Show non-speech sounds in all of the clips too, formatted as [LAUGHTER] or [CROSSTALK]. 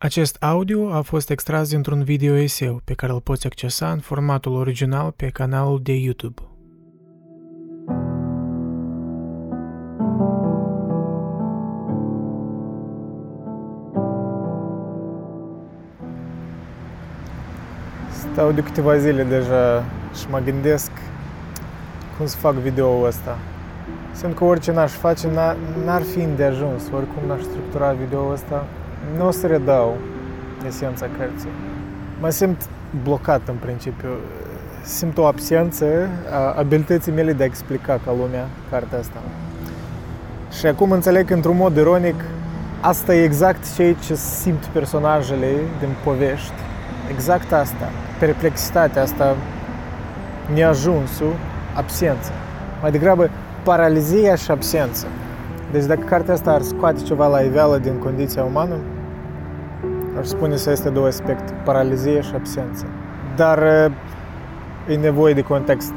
Acest audio a fost extras dintr-un video eseu pe care îl poți accesa în formatul original pe canalul de YouTube. Stau de câteva zile deja și mă gândesc cum să fac video-ul ăsta. Simt că orice n-aș face n-ar fi de ajuns, oricum n-aș structura video-ul ăsta nu o să redau esența cărții. Mă simt blocat în principiu. Simt o absență a abilității mele de a explica ca lumea cartea asta. Și acum înțeleg că, într-un mod ironic, asta e exact ceea ce simt personajele din povești. Exact asta. Perplexitatea asta, neajunsul, absența. Mai degrabă, paralizia și absența. Deci dacă cartea asta ar scoate ceva la iveală din condiția umană, aș spune să este două aspecte, paralizie și absență. Dar e nevoie de context,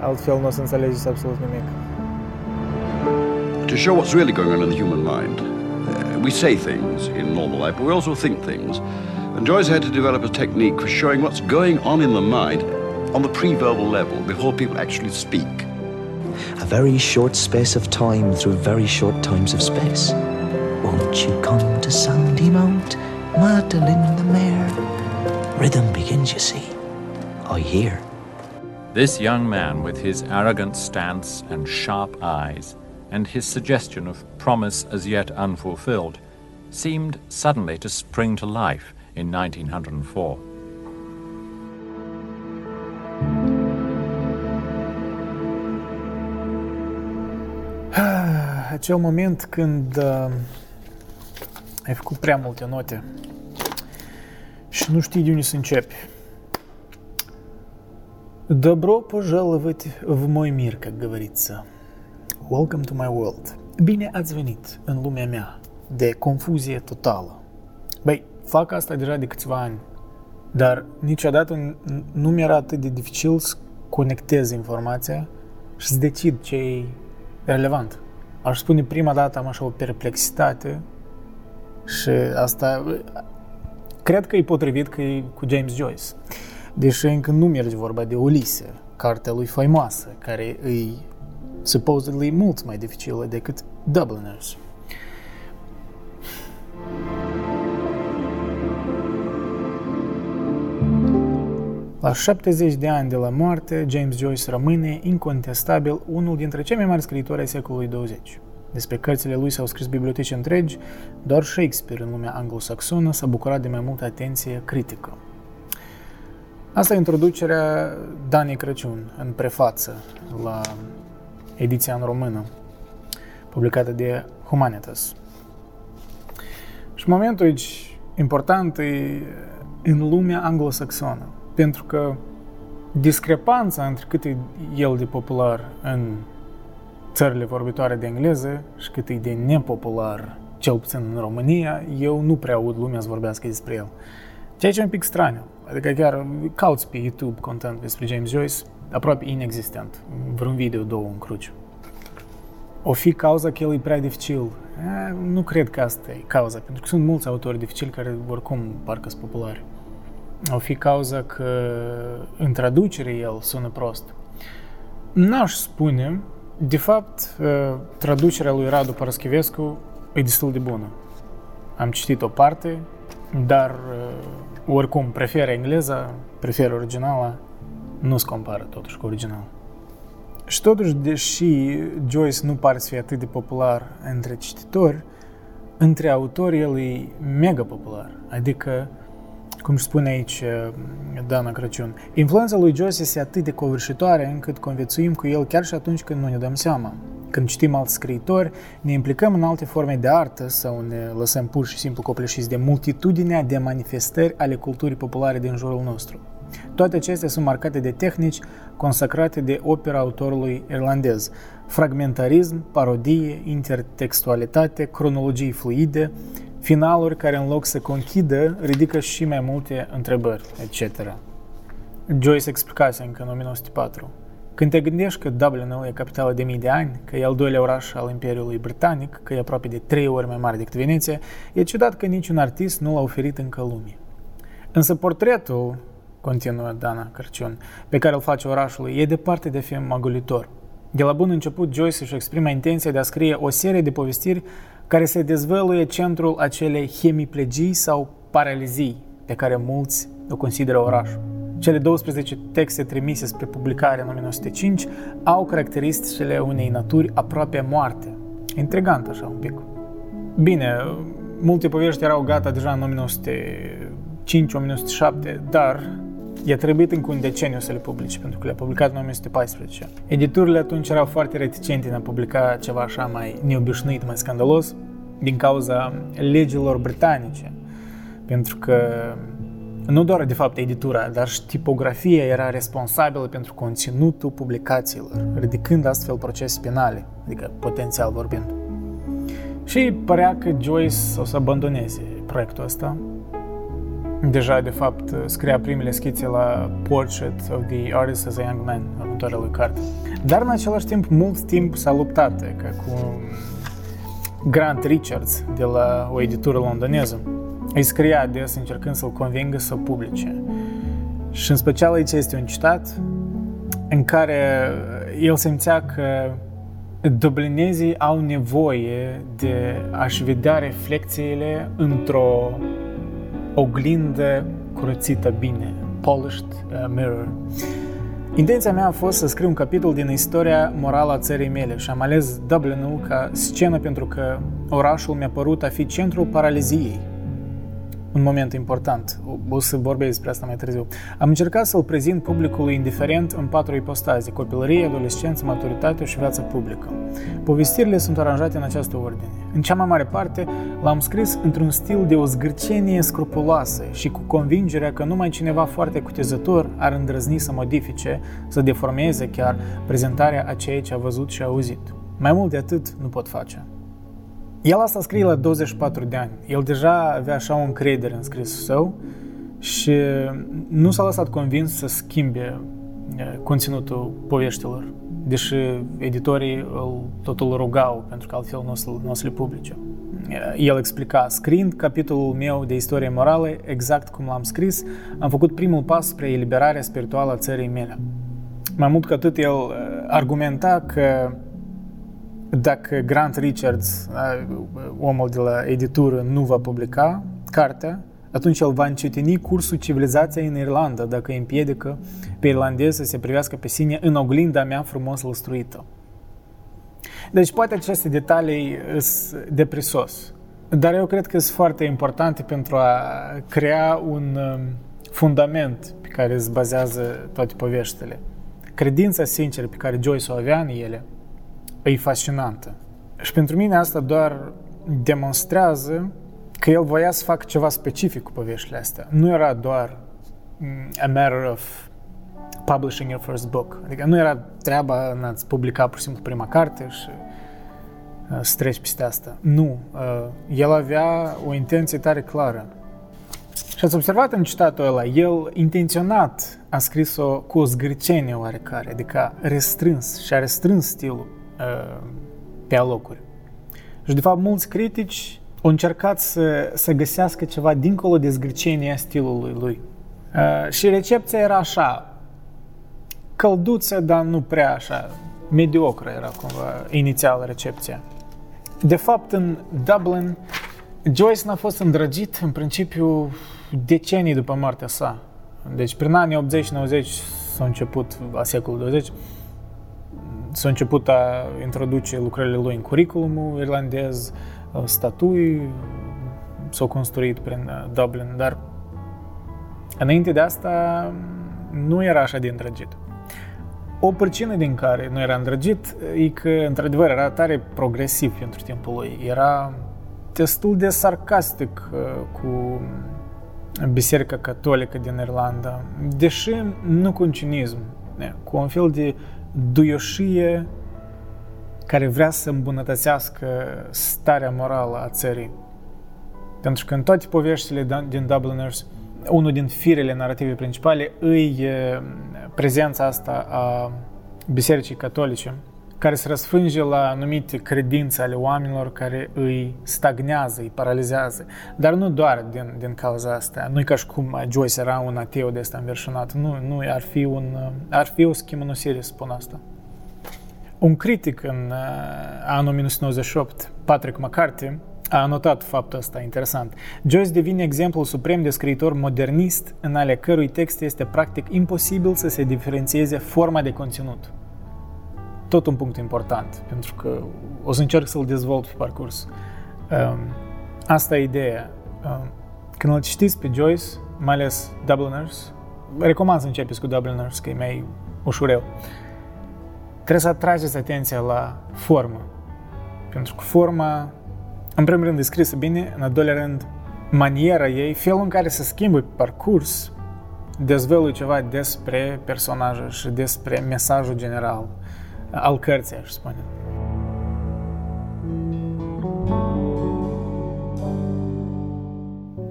altfel nu o să înțelegeți absolut nimic. To show what's really going on in the human mind, uh, we say things in normal life, but we also think things. And Joyce had to develop a technique for showing what's going on in the mind on the pre-verbal level before people actually speak. A very short space of time through very short times of space. Won't you come to Sandy Mount? Madeline the mare. Rhythm begins, you see. I hear. This young man, with his arrogant stance and sharp eyes, and his suggestion of promise as yet unfulfilled, seemed suddenly to spring to life in 1904. Acel moment când uh, ai făcut prea multe note și nu știi de unde să începi. Добро пожаловать в мой мир, как говорится. Welcome to my world. Bine ați venit în lumea mea de confuzie totală. Băi, fac asta deja de câțiva ani, dar niciodată nu mi-era atât de dificil să conectez informația și să decid ce e relevant. Aș spune prima dată am așa o perplexitate și asta cred că e potrivit că e cu James Joyce. Deși încă nu merge vorba de Ulise, cartea lui faimoasă, care e supposedly mult mai dificilă decât Dubliners. La 70 de ani de la moarte, James Joyce rămâne incontestabil unul dintre cei mai mari scriitori ai secolului 20. Despre cărțile lui s-au scris biblioteci întregi, doar Shakespeare în lumea anglosaxonă s-a bucurat de mai multă atenție critică. Asta e introducerea Dani Crăciun în prefață la ediția în română, publicată de Humanitas. Și momentul aici important e în lumea anglosaxonă, pentru că discrepanța între cât e el de popular în țările vorbitoare de engleză și cât e de nepopular, cel puțin în România, eu nu prea aud lumea să vorbească despre el. Ceea ce e un pic straniu. Adică chiar cauți pe YouTube content despre James Joyce, aproape inexistent. Vreun video, două în cruciu. O fi cauza că el e prea dificil? E, nu cred că asta e cauza, pentru că sunt mulți autori dificili care oricum parcă sunt populari. O fi cauza că în traducere el sună prost. N-aș spune de fapt, traducerea lui Radu Paraschivescu e destul de bună. Am citit o parte, dar oricum prefer engleza, prefer originala, nu se compară totuși cu original. Și totuși, deși Joyce nu pare să fie atât de popular între cititori, între autori el e mega popular. Adică cum spune aici uh, Dana Crăciun. Influența lui Joyce este atât de covârșitoare încât conviețuim cu el chiar și atunci când nu ne dăm seama. Când citim alți scriitori, ne implicăm în alte forme de artă sau ne lăsăm pur și simplu copleșiți de multitudinea de manifestări ale culturii populare din jurul nostru. Toate acestea sunt marcate de tehnici consacrate de opera autorului irlandez. Fragmentarism, parodie, intertextualitate, cronologii fluide, finaluri care în loc să conchidă, ridică și mai multe întrebări, etc. Joyce explicase încă în 1904. Când te gândești că Dublinul e capitală de mii de ani, că e al doilea oraș al Imperiului Britanic, că e aproape de trei ori mai mare decât Veneția, e ciudat că niciun artist nu l-a oferit încă lumii. Însă portretul, continuă Dana Cărciun, pe care îl face orașului, e departe de a fi magolitor. De la bun început, Joyce își exprimă intenția de a scrie o serie de povestiri care se dezvăluie centrul acelei hemiplegii sau paralizii pe care mulți o consideră orașul. Cele 12 texte trimise spre publicare în 1905 au caracteristicile unei naturi aproape moarte. Intrigant așa un pic. Bine, multe povești erau gata deja în 1905-1907, dar i-a trebuit încă un deceniu să le publice, pentru că le-a publicat în 1914. Editurile atunci erau foarte reticente în a publica ceva așa mai neobișnuit, mai scandalos, din cauza legilor britanice. Pentru că nu doar, de fapt, editura, dar și tipografia era responsabilă pentru conținutul publicațiilor, ridicând astfel procese penale, adică potențial vorbind. Și părea că Joyce o să abandoneze proiectul ăsta. Deja, de fapt, scria primele schițe la Portrait of the Artist as a Young Man, următoarea lui carte. Dar, în același timp, mult timp s-a luptat, ca cu Grant Richards de la o editură londoneză, îi scria ades încercând să-l convingă să publice. Și în special aici este un citat în care el simțea că dublinezii au nevoie de a-și vedea reflexiile într-o oglindă curățită bine, polished uh, mirror. Intenția mea a fost să scriu un capitol din istoria morală a țării mele și am ales Dublinul ca scenă pentru că orașul mi-a părut a fi centrul paraliziei, un moment important. O să vorbesc despre asta mai târziu. Am încercat să-l prezint publicului indiferent în patru ipostaze, copilărie, adolescență, maturitate și viața publică. Povestirile sunt aranjate în această ordine. În cea mai mare parte, l-am scris într-un stil de o zgârcenie scrupuloasă și cu convingerea că numai cineva foarte cutezător ar îndrăzni să modifice, să deformeze chiar prezentarea a ceea ce a văzut și a auzit. Mai mult de atât nu pot face. El asta scrie la 24 de ani. El deja avea așa o încredere în scrisul său și nu s-a lăsat convins să schimbe conținutul poveștilor, deși editorii îl, totul îl rugau pentru că altfel nu o să, nu o să le publice. El explica, scriind capitolul meu de istorie morală, exact cum l-am scris, am făcut primul pas spre eliberarea spirituală a țării mele. Mai mult ca atât, el argumenta că dacă Grant Richards, omul de la editură, nu va publica cartea, atunci el va încetini cursul civilizației în Irlanda dacă îi împiedică pe irlandez să se privească pe sine în oglinda mea frumos lăstruită. Deci poate aceste detalii sunt depresos, dar eu cred că sunt foarte importante pentru a crea un um, fundament pe care se bazează toate poveștile. Credința sinceră pe care Joyce o avea în ele – e fascinantă. Și pentru mine asta doar demonstrează că el voia să facă ceva specific cu poveștile astea. Nu era doar mm, a matter of publishing your first book. Adică nu era treaba în a-ți publica pur și simplu prima carte și uh, să treci peste asta. Nu. Uh, el avea o intenție tare clară. Și ați observat în citatul ăla, el intenționat a scris-o cu o zgârcenie oarecare, adică a restrâns și a restrâns stilul pe alocuri. Și de fapt mulți critici au încercat să, să găsească ceva dincolo de zgârcenia stilului lui. Uh, și recepția era așa, călduță, dar nu prea așa, mediocră era cumva inițial recepția. De fapt, în Dublin, Joyce n-a fost îndrăgit în principiu decenii după moartea sa. Deci prin anii 80-90 s-a început la secolul 20, s-a început a introduce lucrările lui în curriculumul irlandez, statui s-au construit prin Dublin, dar înainte de asta nu era așa de îndrăgit. O pricină din care nu era îndrăgit e că, într-adevăr, era tare progresiv pentru timpul lui. Era destul de sarcastic cu Biserica Catolică din Irlanda, deși nu cu un cinism, cu un fel de duioșie care vrea să îmbunătățească starea morală a țării. Pentru că în toate poveștile din Dubliners, unul din firele narrative principale îi prezența asta a bisericii catolice, care se răsfrânge la anumite credințe ale oamenilor care îi stagnează, îi paralizează. Dar nu doar din, din cauza asta. Nu e ca și cum Joyce era un ateu de ăsta înverșunat. Nu, nu, ar fi, un, ar fi o schimănusire, spun asta. Un critic în uh, anul 1998, Patrick McCarthy, a anotat faptul ăsta interesant. Joyce devine exemplul suprem de scriitor modernist în ale cărui text este practic imposibil să se diferențieze forma de conținut. Tot un punct important, pentru că o să încerc să-l dezvolt pe parcurs. Um, asta e ideea. Um, când îl citiți pe Joyce, mai ales Dubliners, recomand să începeți cu Dubliners, că e mai ușureu. Trebuie să atrageți atenția la formă. Pentru că forma în primul rând, descrisă bine, în al doilea rând, maniera ei, felul în care se schimbă pe parcurs, dezvăluie ceva despre personajul și despre mesajul general al cărții, aș spune.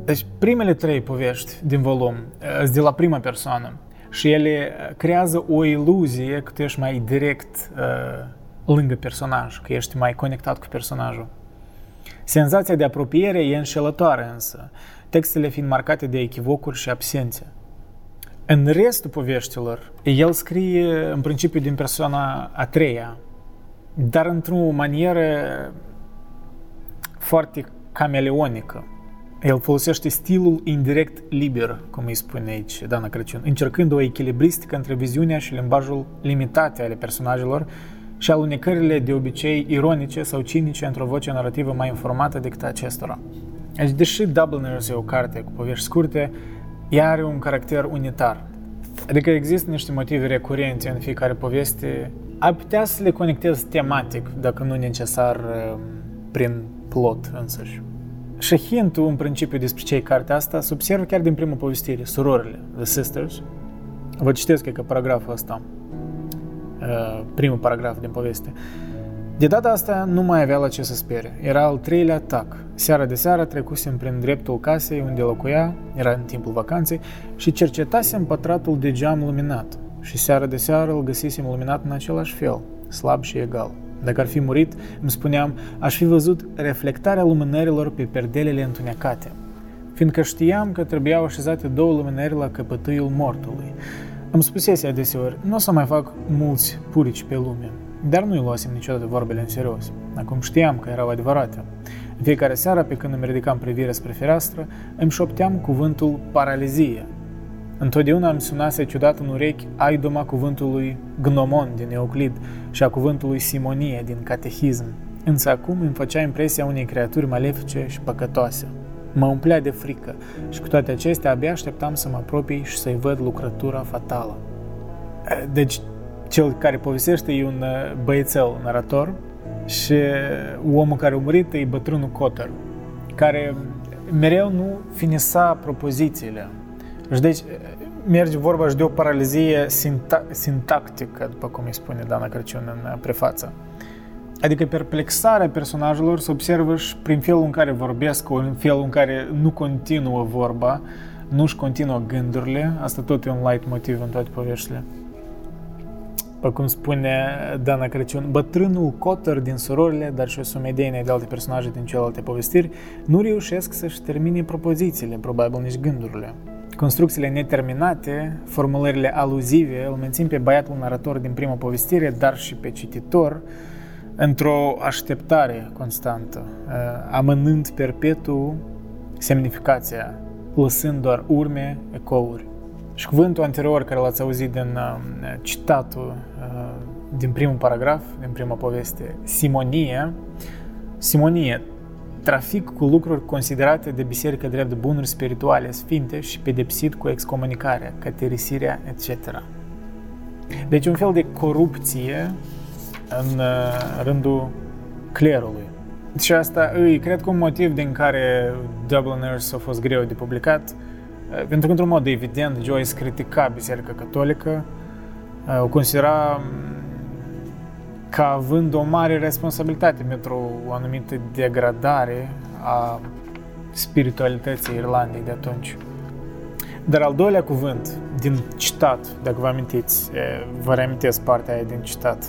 Deci, primele trei povești din volum sunt de la prima persoană și ele creează o iluzie că tu ești mai direct uh, lângă personaj, că ești mai conectat cu personajul. Senzația de apropiere e înșelătoare însă, textele fiind marcate de echivocuri și absențe. În restul poveștilor, el scrie în principiu din persoana a treia, dar într-o manieră foarte cameleonică. El folosește stilul indirect liber, cum îi spune aici Dana Crăciun, încercând o echilibristică între viziunea și limbajul limitate ale personajelor și alunecările de obicei ironice sau cinice într-o voce narrativă mai informată decât acestora. Deci, deși Dubliners e o carte cu povești scurte, ea are un caracter unitar. Adică există niște motive recurente în fiecare poveste, ai putea să le conectezi tematic, dacă nu necesar uh, prin plot însăși. Și hintul, în principiu, despre ce e cartea asta, se observă chiar din prima povestire, surorile, The Sisters. Vă citesc, că paragraful ăsta. Uh, primul paragraf din poveste. De data asta nu mai avea la ce să spere. Era al treilea atac. Seara de seară trecusem prin dreptul casei unde locuia, era în timpul vacanței, și cercetasem pătratul de geam luminat. Și seara de seară îl găsisem luminat în același fel, slab și egal. Dacă ar fi murit, îmi spuneam, aș fi văzut reflectarea lumânărilor pe perdelele întunecate, fiindcă știam că trebuiau așezate două luminări la căpătâiul mortului. Îmi spusese adeseori, nu o să mai fac mulți purici pe lume, dar nu-i luasem niciodată vorbele în serios. Acum știam că erau adevărate. În fiecare seară, pe când îmi ridicam privirea spre fereastră, îmi șopteam cuvântul paralizie. Întotdeauna îmi sunase ciudat în urechi aidoma cuvântului gnomon din Euclid și a cuvântului simonie din catehism, însă acum îmi făcea impresia unei creaturi malefice și păcătoase. Mă umplea de frică și cu toate acestea abia așteptam să mă apropii și să-i văd lucrătura fatală. Deci, cel care povestește e un uh, băiețel narator și omul care a murit e bătrânul Cotter, care mereu nu finisa propozițiile. Și deci merge vorba și de o paralizie sinta- sintactică, după cum îi spune Dana Crăciun în uh, prefață. Adică perplexarea personajelor se observă și prin felul în care vorbesc, în felul în care nu continuă vorba, nu-și continuă gândurile. Asta tot e un light motiv în toate poveștile. După cum spune Dana Crăciun, bătrânul Cotter din surorile, dar și o sumedenie de alte personaje din celelalte povestiri, nu reușesc să-și termine propozițiile, probabil nici gândurile. Construcțiile neterminate, formulările aluzive, îl mențin pe băiatul narator din prima povestire, dar și pe cititor, într-o așteptare constantă, uh, amânând perpetu semnificația, lăsând doar urme, ecouri. Și cuvântul anterior care l-ați auzit din uh, citatul uh, din primul paragraf, din prima poveste, simonie, simonie, trafic cu lucruri considerate de biserică drept de bunuri spirituale sfinte și pedepsit cu excomunicarea, caterisirea, etc. Deci un fel de corupție în uh, rândul clerului. Și asta îi cred că un motiv din care Dubliners a fost greu de publicat, uh, pentru că într-un mod evident Joyce critica Biserica Catolică, uh, o considera mm, ca având o mare responsabilitate pentru o anumită degradare a spiritualității Irlandei de atunci. Dar al doilea cuvânt din citat, dacă vă amintiți, vă reamintesc partea aia din citat.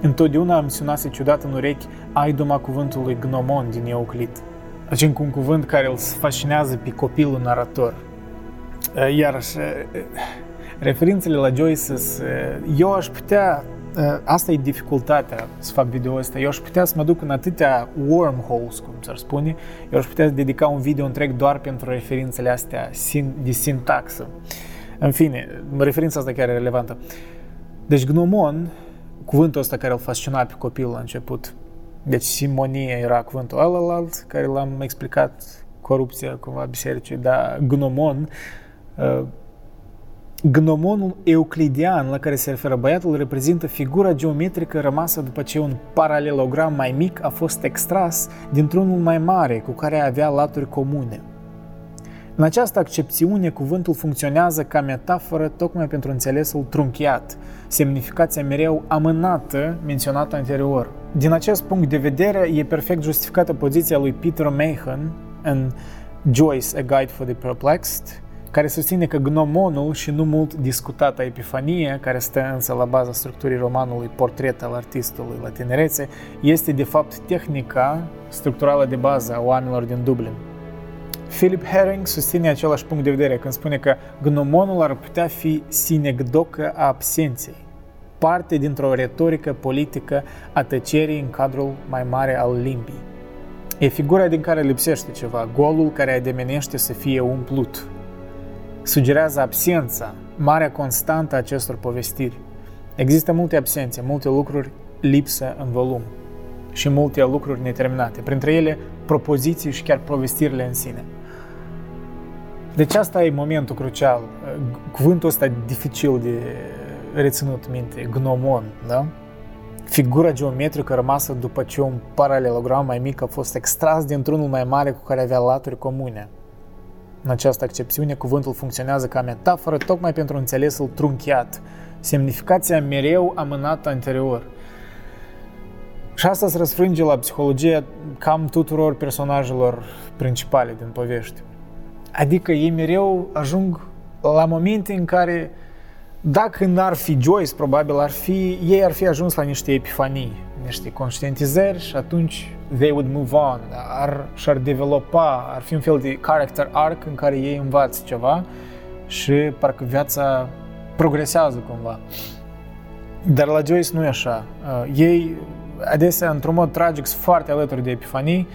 Întotdeauna am sunase ciudat în urechi aiduma cuvântului gnomon din Euclid. Acel un cuvânt care îl fascinează pe copilul narator. Iarăși, referințele la Joyce, eu aș putea asta e dificultatea să fac video ăsta. Eu aș putea să mă duc în atâtea wormholes, cum s-ar spune. Eu aș putea dedica un video întreg doar pentru referințele astea de sintaxă. În fine, referința asta chiar e relevantă. Deci gnomon, cuvântul ăsta care îl fascina pe copil la început. Deci simonie era cuvântul ălălalt, care l-am explicat, corupția cumva bisericii, dar gnomon, Gnomonul euclidian la care se referă băiatul reprezintă figura geometrică rămasă după ce un paralelogram mai mic a fost extras dintr-unul mai mare cu care avea laturi comune. În această accepțiune, cuvântul funcționează ca metaforă tocmai pentru înțelesul trunchiat, semnificația mereu amânată menționată anterior. Din acest punct de vedere, e perfect justificată poziția lui Peter Mahan în Joyce, A Guide for the Perplexed, care susține că gnomonul și nu mult discutata epifanie, care stă însă la baza structurii romanului Portret al artistului la tinerețe, este de fapt tehnica structurală de bază a oamenilor din Dublin. Philip Herring susține același punct de vedere când spune că gnomonul ar putea fi sinecdocă a absenței, parte dintr-o retorică politică a tăcerii în cadrul mai mare al limbii. E figura din care lipsește ceva, golul care ademenește să fie umplut, sugerează absența, marea constantă a acestor povestiri. Există multe absențe, multe lucruri lipsă în volum și multe lucruri neterminate, printre ele propoziții și chiar povestirile în sine. Deci asta e momentul crucial, cuvântul ăsta dificil de reținut minte, gnomon, da? Figura geometrică rămasă după ce un paralelogram mai mic a fost extras dintr-unul mai mare cu care avea laturi comune. În această accepțiune, cuvântul funcționează ca metaforă tocmai pentru înțelesul trunchiat, semnificația mereu amânată anterior. Și asta se răsfrânge la psihologia cam tuturor personajelor principale din povești. Adică ei mereu ajung la momente în care, dacă n-ar fi Joyce, probabil ar fi, ei ar fi ajuns la niște epifanii, niște conștientizări și atunci they would move on, ar, și-ar developa, ar fi un fel de character arc în care ei învață ceva și parcă viața progresează cumva. Dar la Joyce nu e așa. Uh, ei adesea, într-un mod tragic, sunt foarte alături de epifanii,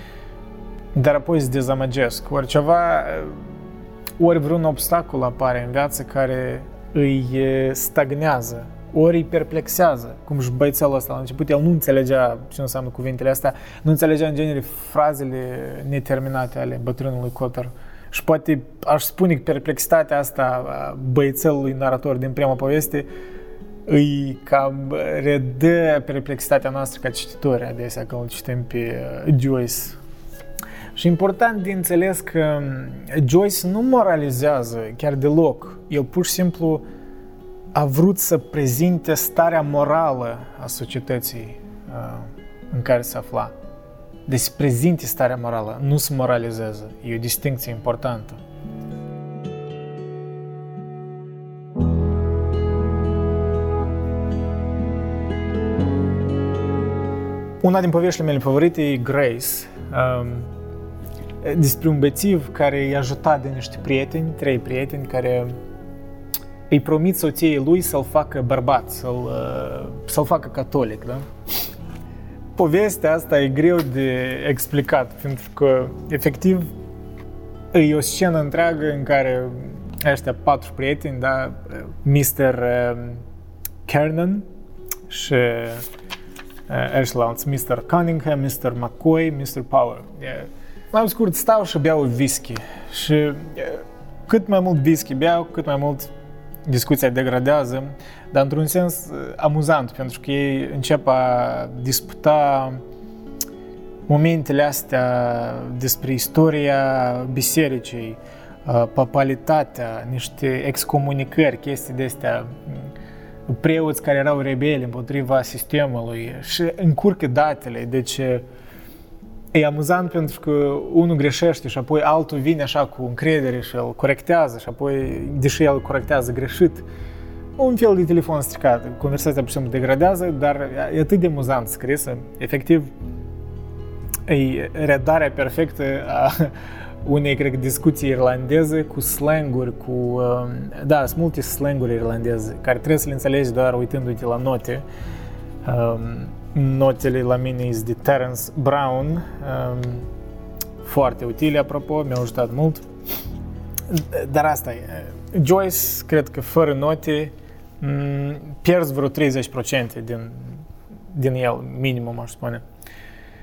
dar apoi se dezamăgesc. Ori ceva, uh, ori vreun obstacol apare în viață care îi stagnează ori îi perplexează, cum și băițelul ăsta la început, el nu înțelegea ce înseamnă cuvintele astea, nu înțelegea în genere frazele neterminate ale bătrânului Cotter. Și poate aș spune că perplexitatea asta a băiețelului narator din prima poveste îi cam redă perplexitatea noastră ca cititori adesea când îl citim pe uh, Joyce. Și important de înțeles că um, Joyce nu moralizează chiar deloc. El pur și simplu a vrut să prezinte starea morală a societății uh, în care se afla. Deci prezinte starea morală, nu se moralizează. E o distinție importantă. Una din poveștile mele favorite e Grace, um, despre un bețiv care i-a ajutat de niște prieteni, trei prieteni care îi promit soției lui să-l facă bărbat, să-l, uh, să-l facă catolic, da? Povestea asta e greu de explicat, pentru că, efectiv, e o scenă întreagă în care ăștia patru prieteni, da, Mr. Uh, Kernan și ăștilalți, Mr. Cunningham, Mr. McCoy, Mr. Power. Mai scurt, stau și beau whisky și cât mai mult whisky beau, cât mai mult discuția degradează, dar într-un sens uh, amuzant, pentru că ei încep a disputa momentele astea despre istoria bisericii, uh, papalitatea, niște excomunicări, chestii de astea, mm, preoți care erau rebeli împotriva sistemului și încurcă datele. Deci e amuzant pentru că unul greșește și apoi altul vine așa cu încredere și îl corectează și apoi, deși el corectează greșit, un fel de telefon stricat. Conversația, pur și simplu, degradează, dar e atât de amuzant scrisă. Efectiv, e redarea perfectă a [LAUGHS] unei, cred, discuții irlandeze cu slanguri, cu... Um, da, sunt multe slanguri irlandeze care trebuie să le înțelegi doar uitându-te la note. Um, notele la mine sunt de Terence Brown, um, foarte utile, apropo, mi-au ajutat mult. Dar asta e. Joyce, cred că fără note, mm, pierzi vreo 30% din, din el, minimum, aș spune.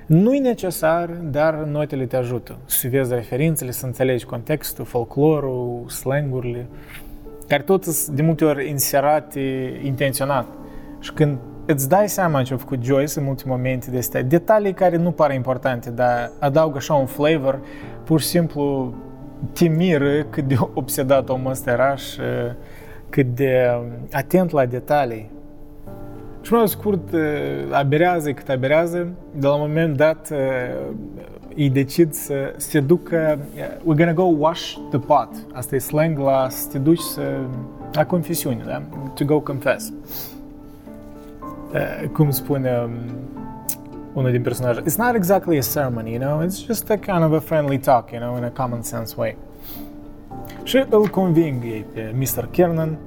Nu e necesar, dar notele te ajută să vezi referințele, să înțelegi contextul, folclorul, slangurile, care tot sunt de multe ori inserate intenționat. Și când îți dai seama ce a făcut Joyce în multe momente de astea, detalii care nu par importante, dar adaugă așa un flavor, pur și simplu te miră cât de obsedat omul ăsta era și cât de atent la detalii. Și mai scurt, aberează cât aberează, de la un moment dat îi decid să se ducă, we're gonna go wash the pot. Asta e slang la să te duci să, la confesiune, da? To go confess. Cum spune um, unul din personaje, it's not exactly a sermon, you know, it's just a kind of a friendly talk, you know, in a common sense way. Și îl conving ei pe Mr. Kernan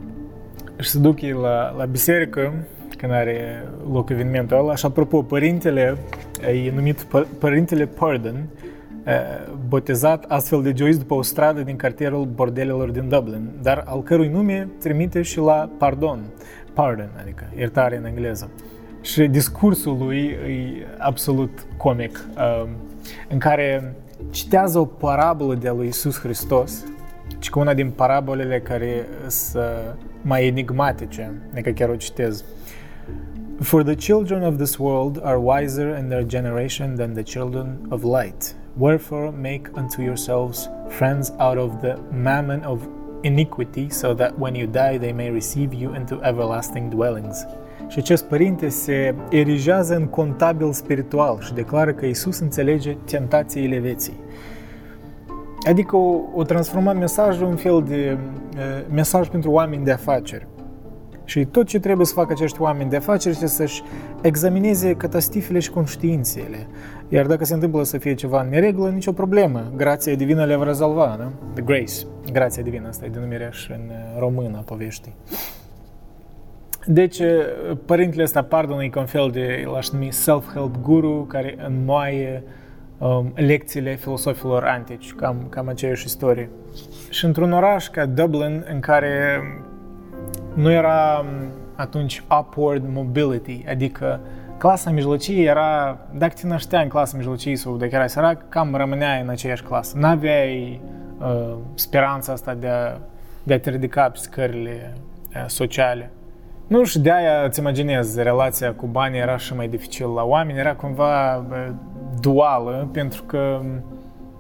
și se duc ei la, la biserică când are loc evenimentul ăla. Și apropo, părintele, e numit Părintele Pardon, botezat astfel de Joyce după o stradă din cartierul bordelelor din Dublin, dar al cărui nume trimite și la pardon, pardon, adică iertare în engleză. Și discursul lui e absolut comic, în care citează o parabolă de lui Isus Hristos, ci că una din parabolele care sunt mai enigmatice, adică chiar o citez. For the children of this world are wiser in their generation than the children of light. Wherefore make unto yourselves friends out of the mammon of iniquity, so that when you die they may receive you into everlasting dwellings. Și acest părinte se erigează în contabil spiritual și declară că Isus înțelege tentațiile vieții. Adică o, o transforma mesajul în fel de uh, mesaj pentru oameni de afaceri. Și tot ce trebuie să facă acești oameni de afaceri este să-și examineze catastifele și conștiințele. Iar dacă se întâmplă să fie ceva în neregulă, nicio problemă. Grația divină le va rezolva, da? The grace. Grația divină, asta e denumirea și în română a poveștii. Deci, părintele ăsta, pardon, e ca un fel de, l-aș numi self-help guru, care înmoaie um, lecțiile filosofilor antici, cam, cam aceeași istorie. Și într-un oraș ca Dublin, în care nu era atunci upward mobility, adică clasa mijlocie era, dacă te năștea în clasa mijlocie sau dacă erai sărac, cam rămâneai în aceeași clasă. N-aveai uh, speranța asta de a, de a te ridica pe scările uh, sociale. Nu și de-aia îți imaginez, relația cu banii era și mai dificil la oameni, era cumva uh, duală, pentru că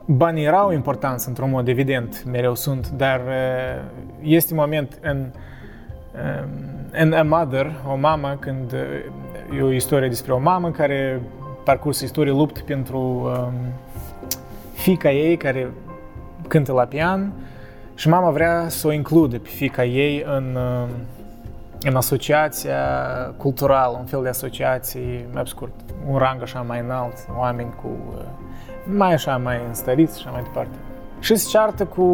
banii erau importanți într-un mod evident, mereu sunt, dar uh, este un moment în în A Mother, o mamă, când e o istorie despre o mamă care parcurs istorie luptă pentru um, fica ei care cântă la pian și mama vrea să o includă pe fica ei în, um, în asociația culturală, un fel de asociație, mai scurt, un rang așa mai înalt, oameni cu uh, mai așa, mai înstăriți și așa mai departe. Și se ceartă cu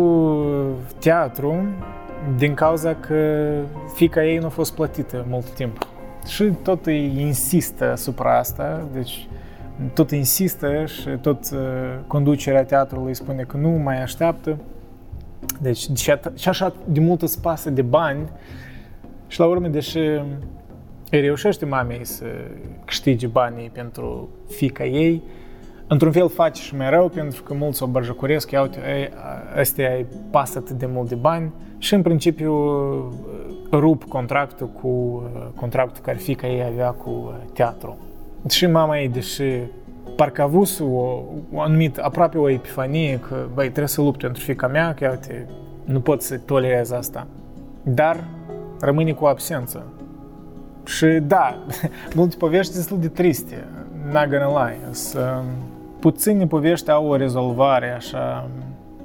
teatru din cauza că fica ei nu a fost plătită mult timp. Și tot îi insistă asupra asta, deci tot insistă și tot uh, conducerea teatrului spune că nu mai așteaptă. Deci și așa de mult îți pasă de bani și la urmă, deși îi reușește mamei să câștige banii pentru fica ei, într-un fel face și mai rău pentru că mulți o bărjăcuresc, ia uite, ăstea îi pasă atât de mult de bani, și în principiu rup contractul cu contractul care fica ei avea cu teatru. Și mama ei, deși parcă a avut o, o anumit, aproape o epifanie că, băi, trebuie să lupt pentru fica mea, că, uite, nu pot să tolerez asta. Dar rămâne cu absență. Și da, [LAUGHS] multe povești sunt destul de triste, not gonna lie. Să, puține povești au o rezolvare așa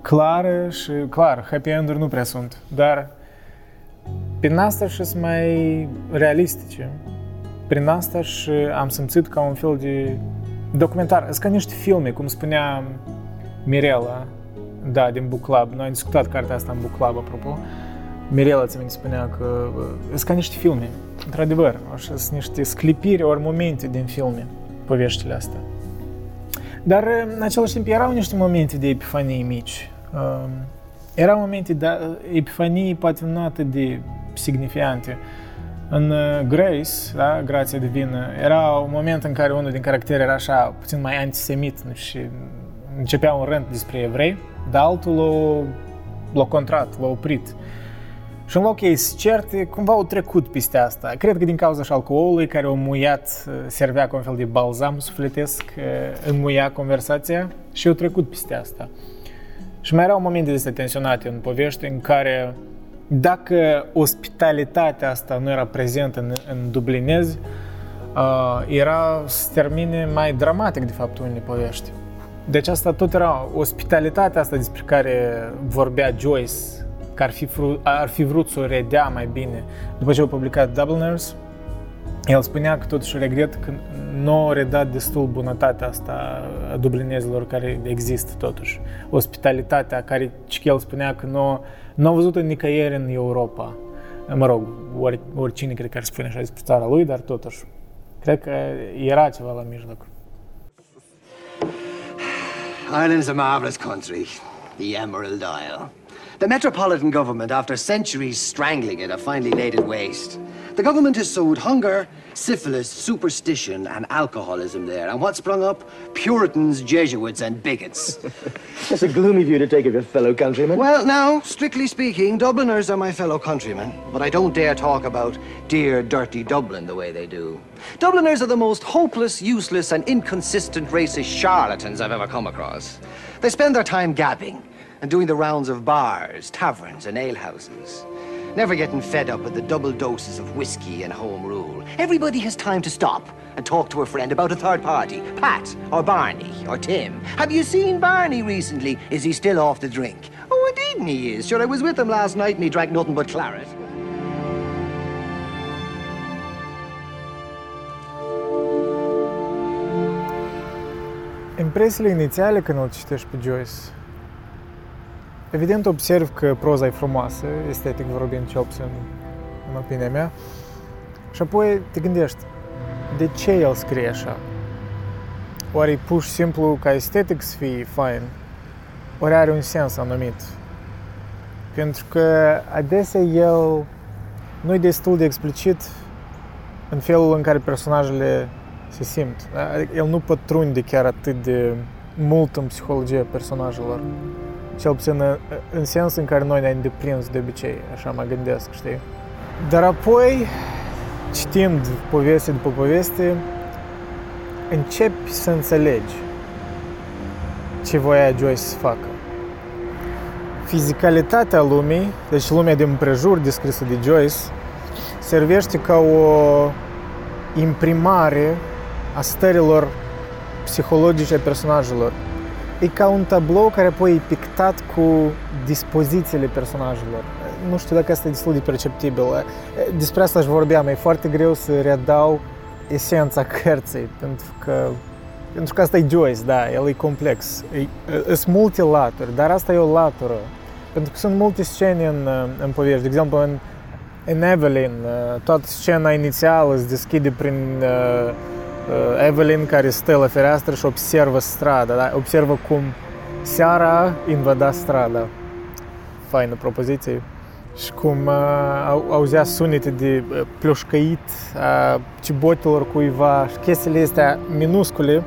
clară și clar, happy end nu prea sunt, dar prin asta și sunt mai realistice. Prin asta și am simțit ca un fel de documentar. Sunt ca niște filme, cum spunea Mirela, da, din Book Club. Noi am discutat cartea asta în Book Club, apropo. Mirela ți spunea că sunt ca niște filme. Într-adevăr, așa sunt niște sclipiri ori momente din filme, poveștile astea. Dar în același timp erau niște momente de epifanie mici. Um, erau momente de epifanie poate nu atât de signifiante. În uh, Grace, da, Grația Divină, era un moment în care unul din caractere era așa puțin mai antisemit și începea un rând despre evrei, dar altul l-a, l-a contrat, l-a oprit. Și în loc ei să certe, cumva au trecut peste asta. Cred că din cauza și alcoolului care o muiat, uh, servea ca un fel de balzam sufletesc, uh, înmuia conversația și au trecut peste asta. Și mai erau momente de tensionate în povești în care dacă ospitalitatea asta nu era prezentă în, în dublinez, uh, era să termine mai dramatic, de fapt, unele povești. Deci asta tot era ospitalitatea asta despre care vorbea Joyce, că ar fi, fru, ar fi vrut să o redea mai bine. După ce au publicat Dubliners, el spunea că totuși regret că nu a redat destul bunătatea asta a dublinezilor care există totuși. Ospitalitatea care el spunea că nu, nu a văzut-o nicăieri în Europa. Mă rog, ori, oricine cred că ar spune așa despre țara lui, dar totuși. Cred că era ceva la mijloc. Ireland's a marvellous country, the Emerald Isle. The Metropolitan government, after centuries strangling it, have finally laid it waste. The government has sowed hunger, syphilis, superstition, and alcoholism there. And what sprung up? Puritans, Jesuits, and bigots. [LAUGHS] That's a gloomy view to take of your fellow countrymen. Well, now, strictly speaking, Dubliners are my fellow countrymen, but I don't dare talk about dear, dirty Dublin the way they do. Dubliners are the most hopeless, useless, and inconsistent racist charlatans I've ever come across. They spend their time gabbing and doing the rounds of bars, taverns, and alehouses. Never getting fed up with the double doses of whiskey and home rule. Everybody has time to stop and talk to a friend about a third party. Pat, or Barney, or Tim. Have you seen Barney recently? Is he still off the drink? Oh, indeed he is. Sure, I was with him last night and he drank nothing but claret. Impresiile inițiale când citești pe Joyce Evident observ că proza e frumoasă, estetic vorbind cel puțin în opinia mea. Și apoi te gândești, de ce el scrie așa? Oare e pur și simplu ca estetic să fie fain? Ori are un sens anumit? Pentru că adesea el nu e destul de explicit în felul în care personajele se simt. Adică el nu pătrunde chiar atât de mult în psihologia personajelor cel puțin în sens în care noi ne-am deprins de obicei, așa mă gândesc, știi? Dar apoi, citind poveste după poveste, începi să înțelegi ce voia Joyce să facă. Fizicalitatea lumii, deci lumea din împrejur descrisă de Joyce, servește ca o imprimare a stărilor psihologice a personajelor e ca un tablou care apoi e pictat cu dispozițiile personajelor. Nu știu dacă asta e destul de perceptibil. Despre asta își vorbeam, e foarte greu să redau esența [LAUGHS] cărții, pentru că pentru că asta e Joyce, da, el e complex. Sunt multe laturi, dar asta e o latură. Pentru că sunt multe scene în, în povești. De exemplu, în, în Evelyn, toată scena inițială se deschide prin uh, Uh, Evelyn care stă la fereastră și observă strada, da? observă cum seara invada strada. Faină propoziție. Și cum uh, auzea sunete de uh, ploșcăit a uh, cibotelor cuiva și chestiile astea minuscule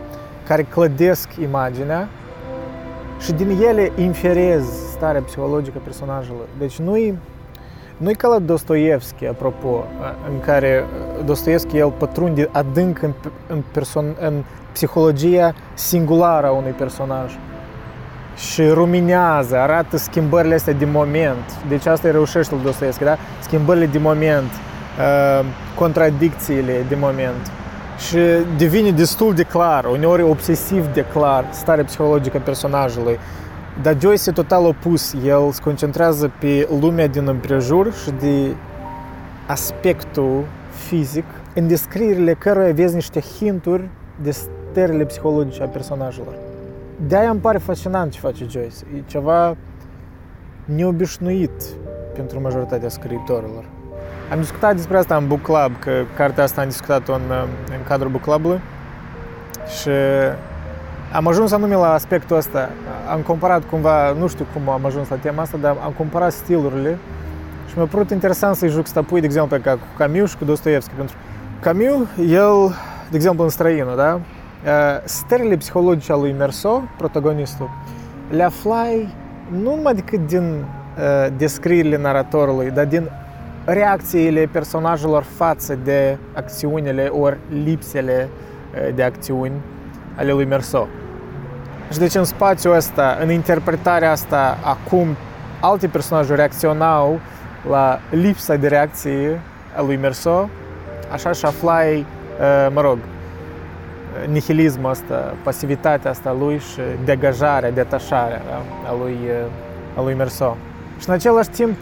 care clădesc imaginea și din ele inferez starea psihologică a personajelor. Deci nu-i nu e ca la Dostoevski, apropo, în care Dostoevski el pătrunde adânc în, în, person, în psihologia singulară a unui personaj și ruminează, arată schimbările astea de moment. Deci asta reușește lui Dostoevski, da? Schimbările de moment, contradicțiile de moment. și devine destul de clar, uneori obsesiv de clar, starea psihologică a personajului. Dar Joyce e total opus. El se concentrează pe lumea din împrejur și de aspectul fizic, în descrierile căruia vezi niște hinturi de stările psihologice a personajelor. De-aia îmi pare fascinant ce face Joyce. E ceva neobișnuit pentru majoritatea scriitorilor. Am discutat despre asta în Book Club, că cartea asta am discutat-o în, în cadrul Book Club-ului și am ajuns anume la aspectul ăsta. Am comparat cumva, nu știu cum am ajuns la tema asta, dar am comparat stilurile și mi-a părut interesant să-i juxtapui, de exemplu, ca cu Camus și cu Dostoevski. Pentru Camus, el, de exemplu, în străinul, da? Stările psihologice ale lui Merso, protagonistul, le aflai nu numai decât din uh, descrierile naratorului, dar din reacțiile personajelor față de acțiunile ori lipsele uh, de acțiuni ale lui Merso. Și deci în spațiul ăsta, în interpretarea asta, acum alte personaje reacționau la lipsa de reacție a lui Merso, așa și aflai, mă rog, nihilismul ăsta, pasivitatea asta lui și degajarea, detașarea da? a, lui, a lui Merso. Și în același timp,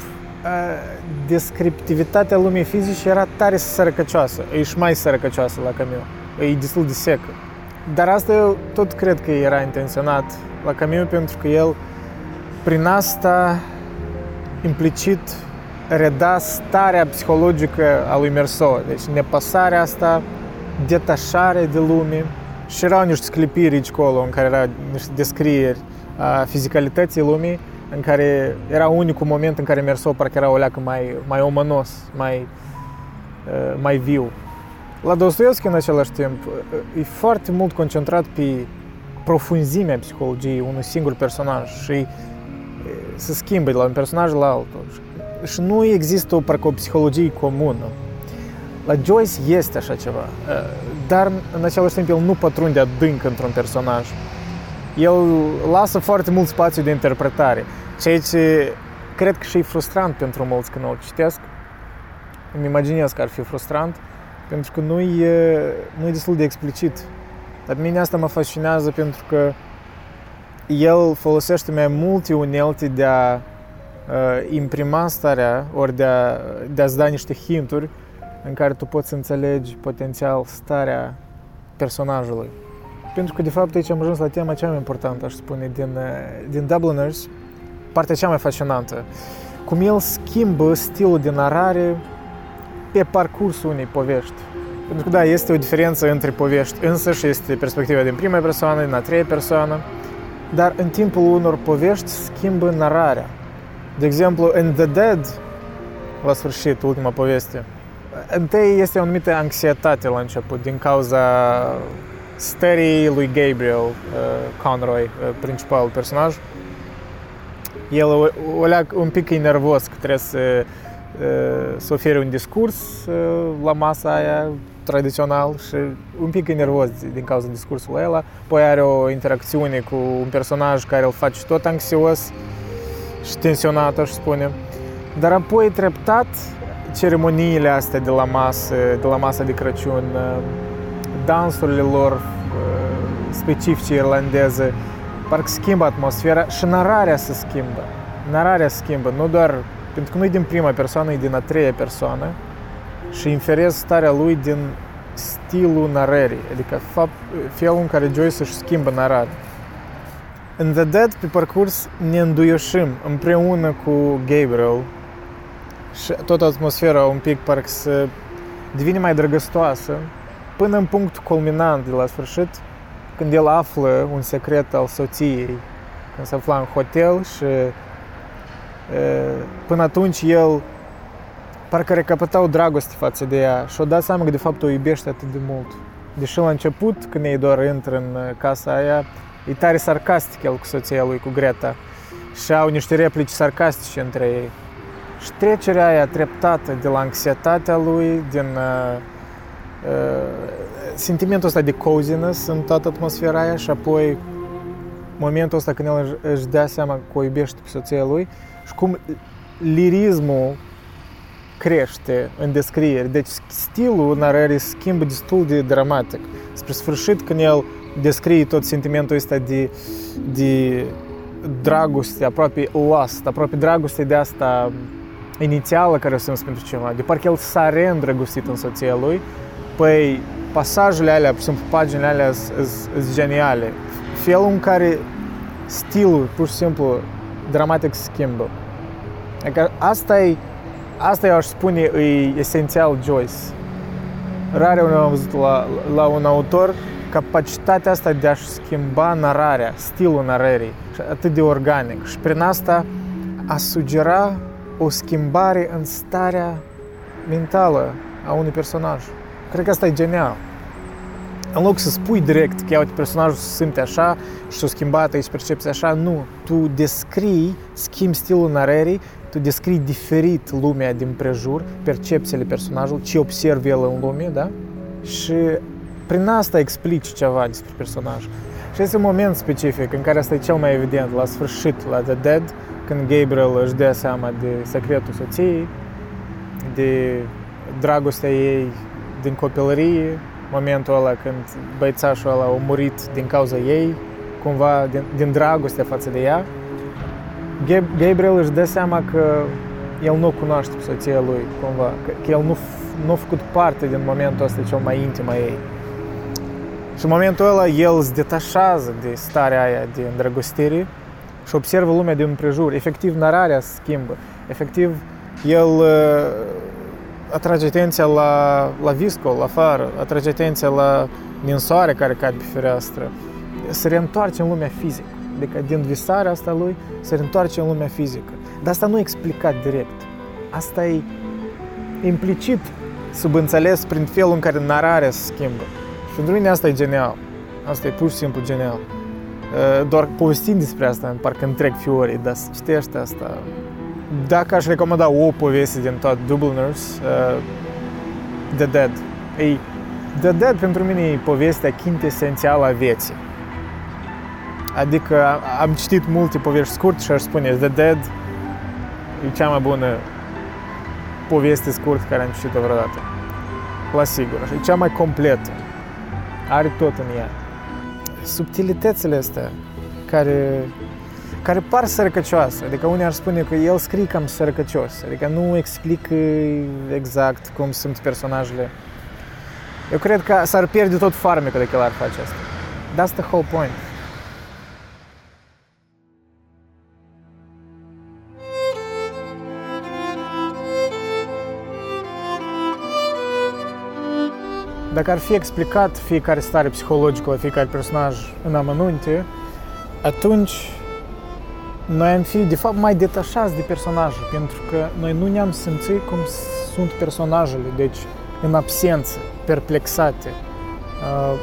descriptivitatea lumii fizice era tare sărăcăcioasă, e și mai sărăcăcioasă la Camus, e destul de secă. Dar asta eu tot cred că era intenționat la Camus pentru că el prin asta implicit reda starea psihologică a lui Merso. Deci nepăsarea asta, detașare de lume și erau niște sclipiri acolo în care erau niște descrieri a fizicalității lumii în care era unicul moment în care Merso parcă era o leacă mai, mai omănos, mai, mai viu. La Dostoevski, în același timp, e foarte mult concentrat pe profunzimea psihologiei unui singur personaj și se schimbă de la un personaj la altul. Și nu există o, parcă o psihologie comună. La Joyce este așa ceva, dar în același timp el nu pătrunde adânc într-un personaj. El lasă foarte mult spațiu de interpretare, ceea ce cred că și e frustrant pentru mulți când o citesc. Îmi imaginez că ar fi frustrant, pentru că nu e, nu e destul de explicit. Dar mine asta mă fascinează pentru că el folosește mai multe unelte de a uh, imprima starea, ori de, a, de a-ți da niște hinturi în care tu poți înțelegi potențial starea personajului. Pentru că, de fapt, aici am ajuns la tema cea mai importantă, aș spune, din, din Dubliners, partea cea mai fascinantă. Cum el schimbă stilul de narare pe parcursul unei povești. Pentru că, da, este o diferență între povești însă și este perspectiva din prima persoană, din a treia persoană, dar în timpul unor povești schimbă nararea. De exemplu, în The Dead, la sfârșit, ultima poveste, întâi este o anumită anxietate la început din cauza stării lui Gabriel uh, Conroy, uh, principalul personaj. El o, o leac un pic e nervos că trebuie să să ofere un discurs la masa aia tradițional și un pic e nervos din cauza discursului ăla. Apoi are o interacțiune cu un personaj care îl face tot anxios și tensionat, aș spune. Dar apoi treptat ceremoniile astea de la masă, de la masa de Crăciun, dansurile lor specifice irlandeze, parcă schimbă atmosfera și nararea se schimbă. Nararea se schimbă, nu doar pentru că nu e din prima persoană, e din a treia persoană și inferez starea lui din stilul narării, adică fapt, felul în care Joyce își schimbă nararea. În The Dead, pe parcurs, ne înduioșim împreună cu Gabriel și tot atmosfera un pic parcă să devine mai drăgăstoasă până în punctul culminant de la sfârșit, când el află un secret al soției, când se afla în hotel și Până atunci el parcă recapăta o dragoste față de ea și o dat seama că de fapt o iubește atât de mult. Deși la început, când ei doar intră în casa aia, e tare sarcastic el cu soția lui, cu Greta. Și au niște replici sarcastice între ei. Și trecerea aia treptată de la anxietatea lui, din uh, uh, sentimentul ăsta de coziness în toată atmosfera aia și apoi momentul ăsta când el își dea seama că o iubește pe soția lui, și cum lirismul crește în descriere. Deci stilul narării schimbă destul de dramatic. Spre sfârșit, când el descrie tot sentimentul ăsta de, de dragoste, aproape lust, aproape dragoste de asta inițială care o simți pentru ceva, de parcă el s-a reîndrăgostit în soția lui, păi pasajele alea, pur și simplu, paginile alea sunt geniale. Felul în care stilul, pur și simplu, dramatic schimbă. Adică asta e, asta eu aș spune e esențial Joyce. Rare ori am văzut la, la un autor capacitatea asta de a-și schimba nararea, stilul narării, atât de organic. Și prin asta a sugera o schimbare în starea mentală a unui personaj. Cred că asta e genial. În loc să spui direct că, uite, personajul se simte așa și s-a schimbat aici percepția așa, nu. Tu descrii, schimbi stilul narării, tu descrii diferit lumea din prejur, percepțiile personajului, ce observi el în lume, da? Și prin asta explici ceva despre personaj. Și este un moment specific în care asta e cel mai evident, la sfârșit, la The Dead, când Gabriel își dă seama de secretul soției, de dragostea ei din copilărie, momentul ăla când băițașul ăla a murit din cauza ei, cumva din, din dragoste față de ea, Gabriel își dă seama că el nu cunoaște pe soția lui, cumva, că, că el nu, nu a făcut parte din momentul ăsta cel mai intim a ei. Și în momentul ăla el se detașează de starea aia de îndrăgostire și observă lumea din împrejur. Efectiv, nararea se schimbă. Efectiv, el uh, atrage atenția la, la viscol, la afară, atrage atenția la ninsoare care cade pe fereastră. Se reîntoarce în lumea fizică. Adică din visarea asta lui se reîntoarce în lumea fizică. Dar asta nu e explicat direct. Asta e implicit subînțeles prin felul în care nararea se schimbă. Și pentru mine asta e genial. Asta e pur și simplu genial. Doar povestind despre asta, parcă întreg fiorii, dar să citești asta. Dacă aș recomanda o poveste din tot Dubliners, The Dead. Ei, The Dead pentru mine e povestea quintesențială a vieții. Adică am citit multe povești scurte și aș spune The Dead e cea mai bună poveste scurtă care am citit-o vreodată. La sigur. Și e cea mai completă are tot în ea. Subtilitățile astea care, care par sărăcăcioase, adică unii ar spune că el scrie cam sărăcăcios, adică nu explică exact cum sunt personajele. Eu cred că s-ar pierde tot farmecul dacă el ar face asta. That's the whole point. Dacă ar fi explicat fiecare stare psihologică la fiecare personaj în amănunte, atunci noi am fi, de fapt, mai detașați de personaje, pentru că noi nu ne-am simțit cum sunt personajele, deci în absență, perplexate, uh,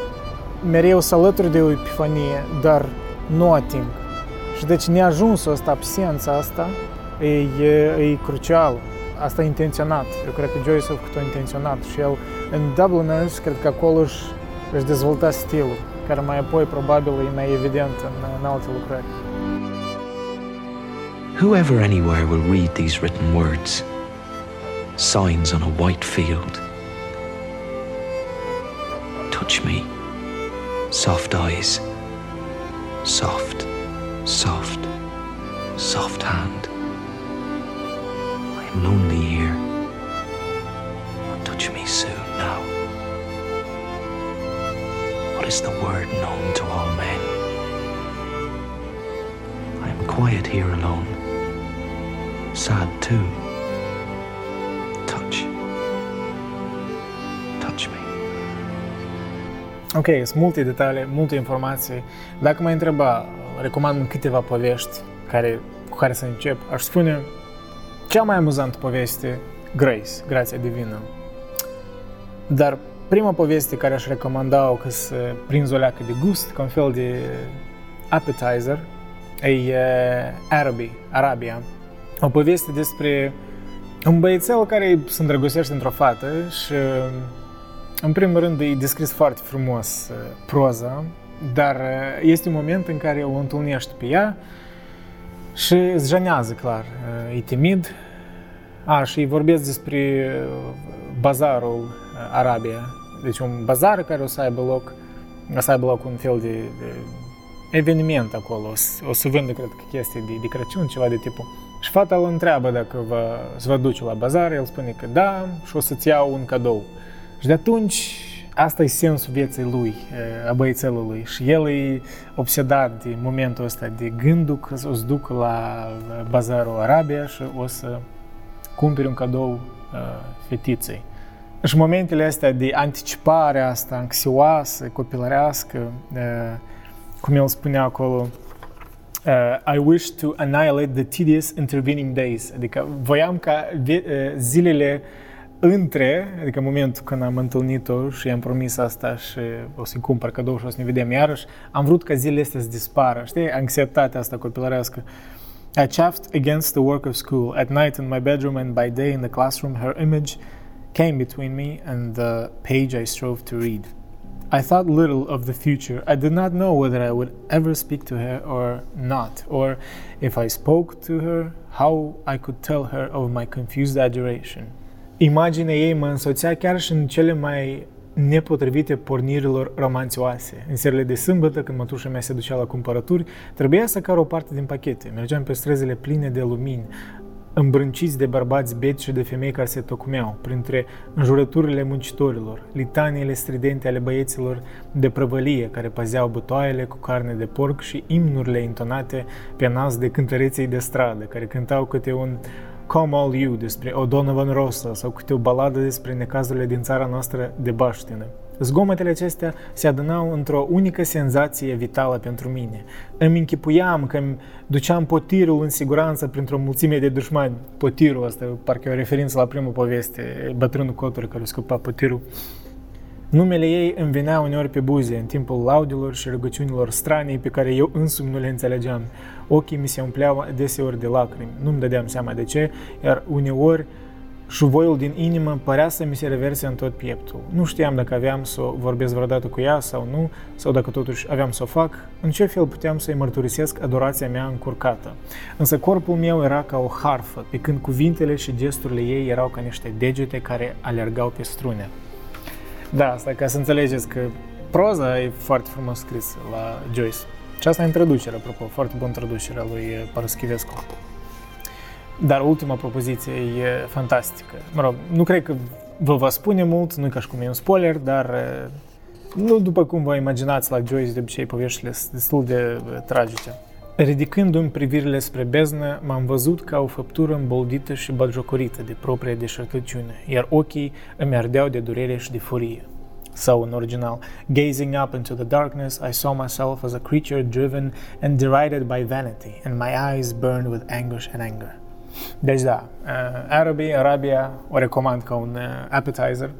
mereu să alături de o epifanie, dar nu ating. Și deci neajunsul ăsta, absența asta, e, e, e crucial. Asta e intenționat. Eu cred că Joyce a făcut-o intenționat și el în Dubliners, cred că acolo își, își dezvolta stilul, care mai apoi probabil e mai evident în, în alte lucrări. Whoever anywhere will read these written words, signs on a white field. Touch me, soft eyes, soft, soft, soft hand. I am lonely here. Touch me soon now. What is the word known to all men? I am quiet here alone, sad too. Touch. Touch me. Ok, sunt multe detalii, multe informații. Dacă mă întreba, recomand câteva povești care, cu care să încep, aș spune cea mai amuzantă poveste, Grace, Grația Divină. Dar prima poveste care aș recomanda-o că să prinzi o leacă de gust, ca un fel de appetizer, e Arabi, Arabia. O poveste despre un băiețel care se îndrăgostește într-o fată și în primul rând e descris foarte frumos proza, dar este un moment în care o întâlnește pe ea și îți jănează, clar. E timid, A, și vorbesc despre bazarul Arabia. Deci un bazar care o să aibă loc, o să aibă loc un fel de, de eveniment acolo. O, o să vândă, cred că, chestii de, de Crăciun, ceva de tipul. Și fata îl întreabă dacă vă, se va duce la bazar, el spune că da și o să-ți iau un cadou. Și de atunci asta e sensul vieții lui, a băiețelului. Și el e obsedat de momentul ăsta, de gândul că o să duc la bazarul Arabia și o să cumperi un cadou uh, fetiței. Și momentele astea de anticipare asta, anxioasă, copilărească, uh, cum el spunea acolo, uh, I wish to annihilate the tedious intervening days. Adică voiam ca zilele între, adică momentul când am întâlnit-o și i-am promis asta și o să-i cumpăr cadou și o să ne vedem iarăși, am vrut ca zilele astea să dispară, știi, anxietatea asta copilărească. I chaffed against the work of school. At night in my bedroom and by day in the classroom, her image came between me and the page I strove to read. I thought little of the future. I did not know whether I would ever speak to her or not, or if I spoke to her, how I could tell her of my confused adoration. Imaginea ei mă însoțea chiar și în cele mai nepotrivite pornirilor romanțioase. În serile de sâmbătă, când mătușa mea se ducea la cumpărături, trebuia să car o parte din pachete. Mergeam pe străzile pline de lumini, îmbrânciți de bărbați beți și de femei care se tocmeau, printre înjurăturile muncitorilor, litaniile stridente ale băieților de prăvălie care păzeau butoaiele cu carne de porc și imnurile intonate pe nas de cântăreței de stradă, care cântau câte un Come All You despre O'Donovan Rossa sau câte o baladă despre necazurile din țara noastră de baștină. Zgomotele acestea se adunau într-o unică senzație vitală pentru mine. Îmi închipuiam că îmi duceam potirul în siguranță printr-o mulțime de dușmani. Potirul ăsta, parcă e o referință la primul poveste, bătrânul Cotor care scăpa potirul. Numele ei îmi venea uneori pe buze, în timpul laudilor și rugăciunilor stranii pe care eu însumi nu le înțelegeam. Ochii mi se umpleau deseori de lacrimi, nu-mi dădeam seama de ce, iar uneori Șuvoiul din inimă părea să mi se reverse în tot pieptul. Nu știam dacă aveam să o vorbesc vreodată cu ea sau nu, sau dacă totuși aveam să o fac, în ce fel puteam să-i mărturisesc adorația mea încurcată. Însă corpul meu era ca o harfă, pe când cuvintele și gesturile ei erau ca niște degete care alergau pe strune. Da, asta ca să înțelegeți că proza e foarte frumos scrisă la Joyce. Și asta e introducerea, apropo, foarte bună introducerea lui Paraschivescu. Dar ultima propoziție e fantastică. Mă rog, nu cred că vă va spune mult, nu ca și cum e un spoiler, dar nu după cum vă imaginați la Joyce, de obicei poveștile sunt destul de tragice. Ridicându-mi privirile spre beznă, m-am văzut ca o făptură îmboldită și bagiocorită de propria deșertăciune, iar ochii îmi ardeau de durere și de furie. Sau în original, gazing up into the darkness, I saw myself as a creature driven and derided by vanity, and my eyes burned with anguish and anger. Deci da, uh, Arabii, Arabia o recomand ca un uh, appetizer.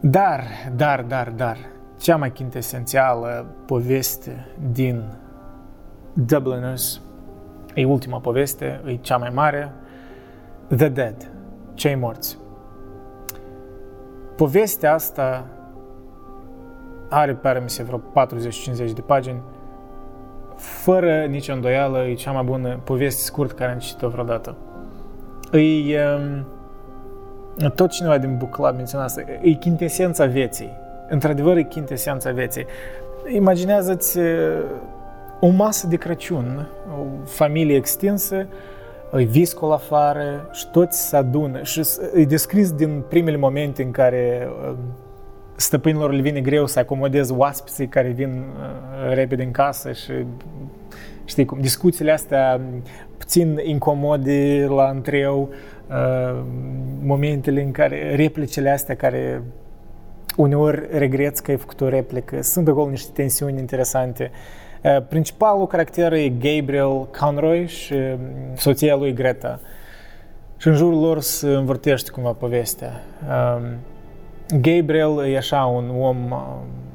Dar, dar, dar, dar, cea mai quintesențială poveste din Dubliners, e ultima poveste, e cea mai mare, The Dead, cei morți. Povestea asta are, pare mi se, vreo 40-50 de pagini, fără nicio îndoială, e cea mai bună poveste scurt care am citit-o vreodată. E, um, tot cineva din Book Club menționa asta, e quintesența vieții. Într-adevăr, e quintesența vieții. Imaginează-ți uh, o masă de Crăciun, o familie extinsă, e viscol afară și toți se adună și e descris din primele momente în care um, stăpânilor le vine greu să acomodeze oaspeții care vin uh, repede în casă și știi cum, discuțiile astea puțin incomode la întreu, uh, momentele în care, replicile astea care uneori regreți că ai făcut o replică, sunt acolo niște tensiuni interesante. Uh, principalul caracter e Gabriel Conroy și um, soția lui Greta. Și în jurul lor se învârtește cumva povestea. Um, Gabriel e așa un om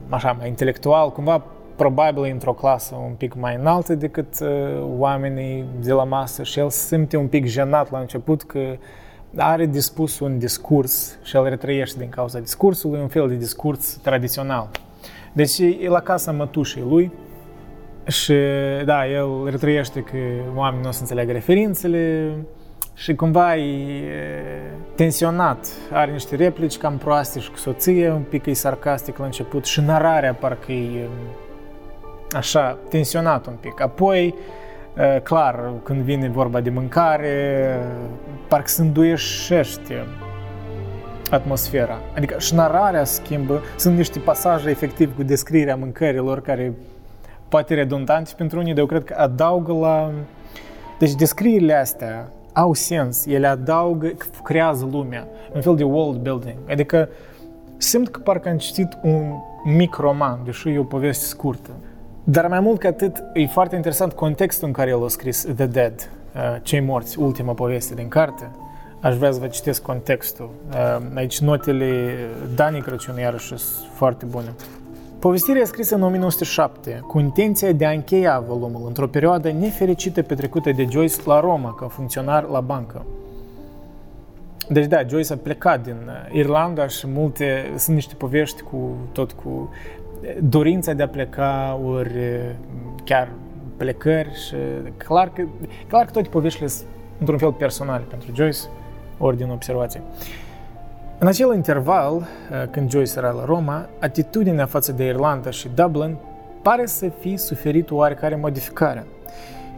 așa mai intelectual, cumva probabil într-o clasă un pic mai înaltă decât uh, oamenii de la masă și el se simte un pic jenat la început că are dispus un discurs și el retrăiește din cauza discursului, un fel de discurs tradițional. Deci e la casa mătușei lui și da, el retrăiește că oamenii nu o să înțeleagă referințele și cumva e tensionat, are niște replici cam proaste și cu soție, un pic e sarcastic la început și nararea parcă e așa, tensionat un pic. Apoi, clar, când vine vorba de mâncare, parcă se înduieșește atmosfera. Adică și nararea schimbă, sunt niște pasaje efectiv cu descrierea mâncărilor care poate redundante pentru unii, dar eu cred că adaugă la... Deci descrierile astea au sens, ele adaugă, creează lumea, un fel de world building. Adică simt că parcă am citit un mic roman, deși e o poveste scurtă. Dar mai mult ca atât, e foarte interesant contextul în care el a scris The Dead, uh, Cei morți, ultima poveste din carte. Aș vrea să vă citesc contextul. Uh, aici notele Dani Crăciun iarăși sunt foarte bune. Povestirea e scrisă în 1907, cu intenția de a încheia volumul într-o perioadă nefericită petrecută de Joyce la Roma, ca funcționar la bancă. Deci da, Joyce a plecat din uh, Irlanda și multe, sunt niște povești cu tot cu dorința de a pleca, ori chiar plecări și clar că, clar că toate poveștile sunt într-un fel personale pentru Joyce, ori din observație. În acel interval, când Joyce era la Roma, atitudinea față de Irlanda și Dublin pare să fi suferit o oarecare modificare.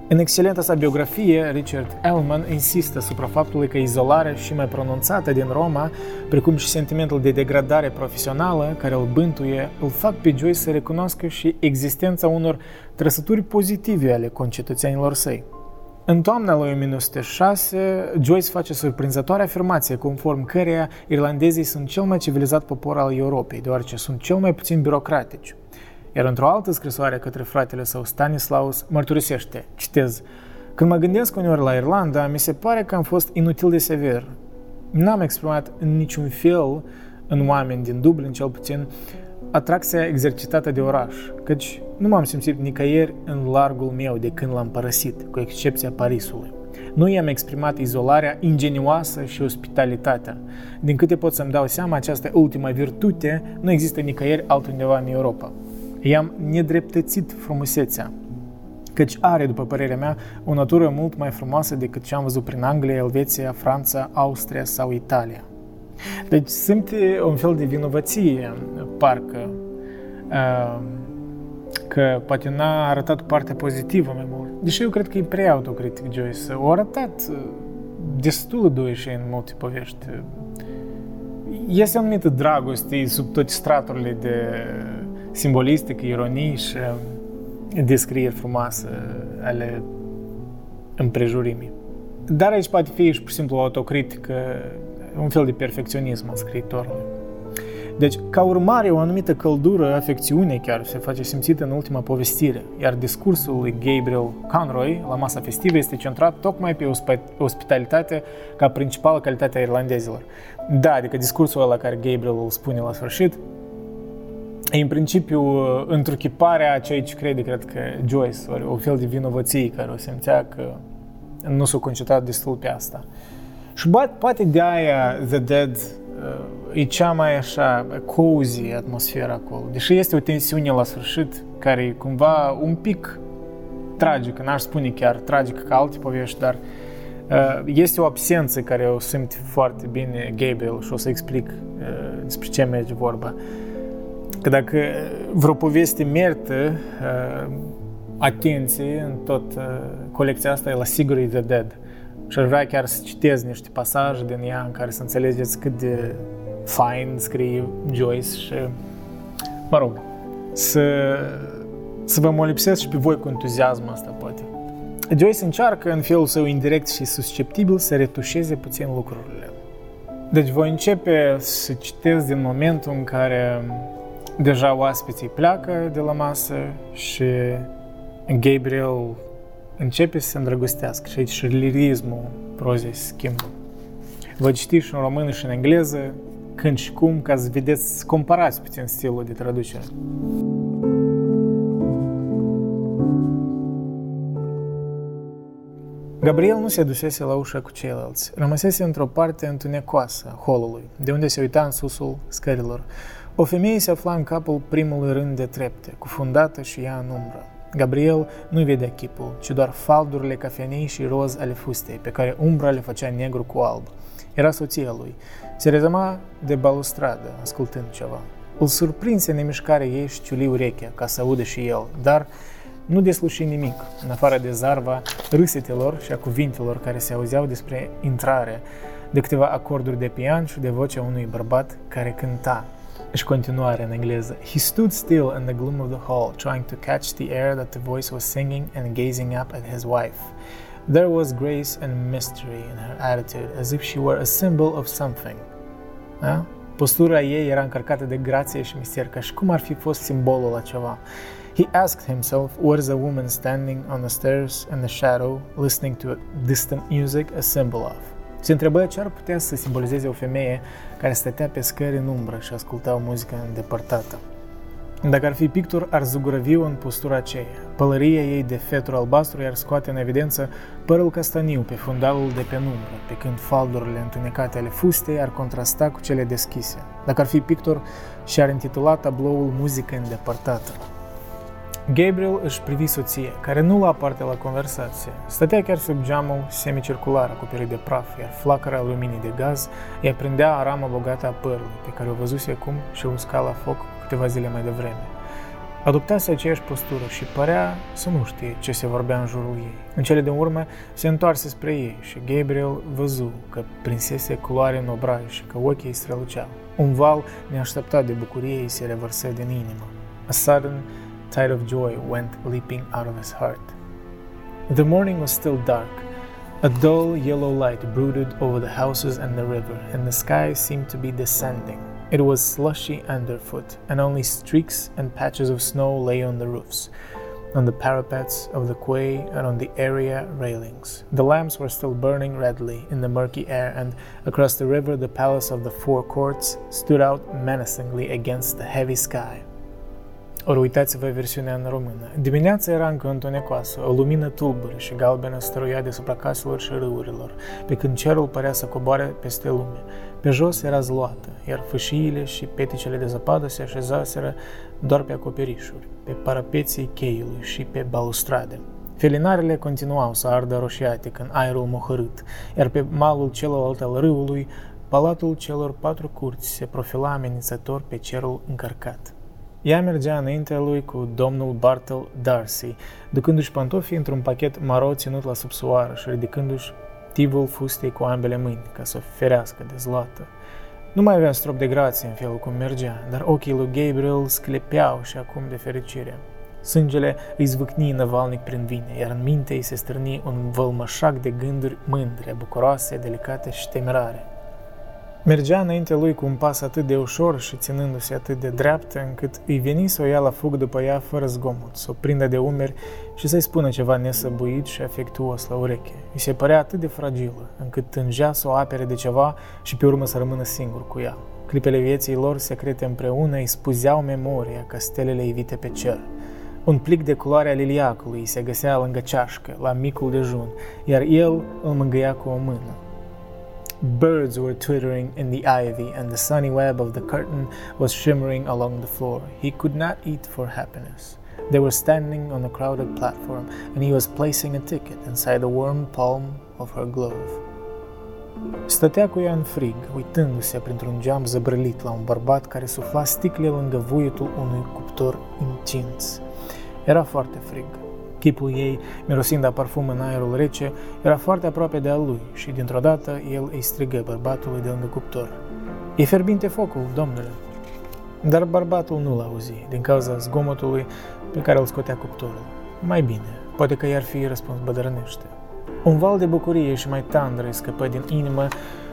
În excelenta sa biografie, Richard Ellman insistă asupra faptului că izolarea și mai pronunțată din Roma, precum și sentimentul de degradare profesională care îl bântuie, îl fac pe Joyce să recunoască și existența unor trăsături pozitive ale concetățenilor săi. În toamna lui 1906, Joyce face surprinzătoare afirmație conform căreia irlandezii sunt cel mai civilizat popor al Europei, deoarece sunt cel mai puțin birocratici. Iar într-o altă scrisoare către fratele său Stanislaus mărturisește, citez, Când mă gândesc uneori la Irlanda, mi se pare că am fost inutil de sever. N-am exprimat în niciun fel în oameni din Dublin, cel puțin, atracția exercitată de oraș, căci nu m-am simțit nicăieri în largul meu de când l-am părăsit, cu excepția Parisului. Nu i-am exprimat izolarea ingenioasă și ospitalitatea. Din câte pot să-mi dau seama, această ultimă virtute nu există nicăieri altundeva în Europa i-am nedreptățit frumusețea, căci are, după părerea mea, o natură mult mai frumoasă decât ce am văzut prin Anglia, Elveția, Franța, Austria sau Italia. Deci simte un fel de vinovăție, parcă, uh, că poate n-a arătat partea pozitivă mai mult. Deși eu cred că e prea autocritic Joyce. O arătat uh, destul de și în multe povești. Este anumită dragoste sub toate straturile de simbolistică, ironii și descrieri frumoase ale împrejurimii. Dar aici poate fi și pur și simplu o autocritică, un fel de perfecționism al scriitorului. Deci, ca urmare, o anumită căldură, afecțiune chiar, se face simțită în ultima povestire, iar discursul lui Gabriel Conroy la masa festivă este centrat tocmai pe ospitalitate ca principală calitate a irlandezilor. Da, adică discursul ăla care Gabriel îl spune la sfârșit, E în principiu întruchiparea a ceea ce crede, cred că Joyce, ori o fel de vinovăție care o simțea că nu s-a concentrat destul pe asta. Și poate de aia The Dead e cea mai așa cozy atmosfera acolo. Deși este o tensiune la sfârșit care e cumva un pic tragică, n-aș spune chiar tragică ca alte povești, dar este o absență care o simt foarte bine Gabriel și o să explic despre ce merge vorba. Că dacă vreo poveste merită uh, atenție în tot uh, colecția asta, e la sigur e The Dead. Și aș vrea chiar să citez niște pasaje din ea în care să înțelegeți cât de fine scrie Joyce și, mă rog, să, să vă molipsesc și pe voi cu entuziasmul asta, poate. Joyce încearcă în felul său indirect și susceptibil să retușeze puțin lucrurile. Deci voi începe să citesc din momentul în care Deja oaspeții pleacă de la masă și Gabriel începe să se îndrăgostească și aici și lirismul prozei se schimbă. Vă citi și în română și în engleză, când și cum, ca să vedeți, să comparați puțin stilul de traducere. Gabriel nu se dusese la ușa cu ceilalți. Rămăsese într-o parte întunecoasă a holului, de unde se uita în susul scărilor. O femeie se afla în capul primului rând de trepte, cufundată și ea în umbră. Gabriel nu vedea chipul, ci doar faldurile cafenei și roz ale fustei, pe care umbra le făcea negru cu alb. Era soția lui. Se rezama de balustradă, ascultând ceva. Îl surprinse nemișcarea ei și ciuli urechea, ca să audă și el, dar nu desluși nimic, în afară de zarva râsetelor și a cuvintelor care se auzeau despre intrare, de câteva acorduri de pian și de vocea unui bărbat care cânta. Și continuare în engleză. He stood still in the gloom of the hall, trying to catch the air that the voice was singing and gazing up at his wife. There was grace and mystery in her attitude, as if she were a symbol of something. Da? Postura ei era încărcată de grație și mister, ca și cum ar fi fost simbolul la ceva. He asked himself, what is a woman standing on the stairs in the shadow, listening to distant music, a symbol of? Se întrebă ce ar putea să simbolizeze o femeie care stătea pe scări în umbră și asculta o muzică îndepărtată. Dacă ar fi pictor, ar zugurăvi în postura aceea. Pălăria ei de fetru albastru i-ar scoate în evidență părul castaniu pe fundalul de penumbră, pe când faldurile întunecate ale fustei ar contrasta cu cele deschise. Dacă ar fi pictor, și-ar intitula tabloul Muzică îndepărtată. Gabriel își privi soție, care nu lua parte la conversație. Stătea chiar sub geamul semicircular acoperit de praf, iar flacăra luminii de gaz îi aprindea arama bogată a părului, pe care o văzuse acum și o usca la foc câteva zile mai devreme. Adoptase aceeași postură și părea să nu știe ce se vorbea în jurul ei. În cele de urmă se întoarse spre ei și Gabriel văzu că prinsese culoare în obraj și că ochii îi străluceau. Un val neașteptat de bucurie îi se revărsă din inimă. A sudden tide of joy went leaping out of his heart. The morning was still dark. A dull yellow light brooded over the houses and the river, and the sky seemed to be descending. It was slushy underfoot, and only streaks and patches of snow lay on the roofs, on the parapets of the quay, and on the area railings. The lamps were still burning redly in the murky air, and across the river, the palace of the four courts stood out menacingly against the heavy sky. Ori uitați-vă versiunea în română. Dimineața era încă întunecoasă, o lumină tulbură și galbenă stăruia deasupra caselor și râurilor, pe când cerul părea să coboare peste lume. Pe jos era zloată, iar fâșiile și peticele de zăpadă se așezaseră doar pe acoperișuri, pe parapeții cheiului și pe balustrade. Felinarele continuau să ardă roșiatic în aerul mohărât, iar pe malul celălalt al râului, palatul celor patru curți se profila amenințător pe cerul încărcat. Ea mergea înaintea lui cu domnul Bartle Darcy, ducându-și pantofii într-un pachet maro ținut la subsoară și ridicându-și tivul fustei cu ambele mâini, ca să o ferească de zlată. Nu mai avea strop de grație în felul cum mergea, dar ochii lui Gabriel sclepeau și acum de fericire. Sângele îi zvâcni năvalnic prin vine, iar în minte îi se strâni un vălmășac de gânduri mândre, bucuroase, delicate și temerare. Mergea înainte lui cu un pas atât de ușor și ținându-se atât de dreaptă, încât îi veni să o ia la fug după ea fără zgomot, să o prindă de umeri și să-i spună ceva nesăbuit și afectuos la ureche. Îi se părea atât de fragilă, încât tângea să o apere de ceva și pe urmă să rămână singur cu ea. Clipele vieții lor secrete împreună îi spuzeau memoria ca stelele evite pe cer. Un plic de culoare a liliacului se găsea lângă ceașcă, la micul dejun, iar el îl mângâia cu o mână. Birds were twittering in the ivy, and the sunny web of the curtain was shimmering along the floor. He could not eat for happiness. They were standing on a crowded platform, and he was placing a ticket inside the warm palm of her glove. Stătea cu ea în frig, uitându-se printr-un geam zăbrălit la un bărbat care sufla sticle lângă vuietul unui cuptor încins. Era foarte frig. Chipul ei, mirosind a parfum în aerul rece, era foarte aproape de al lui și, dintr-o dată, el îi strigă bărbatului de lângă cuptor. E ferbinte focul, domnule!" Dar bărbatul nu-l auzi, din cauza zgomotului pe care îl scotea cuptorul. Mai bine, poate că i-ar fi răspuns bădărănește. Un val de bucurie și mai tandră îi scăpă din inimă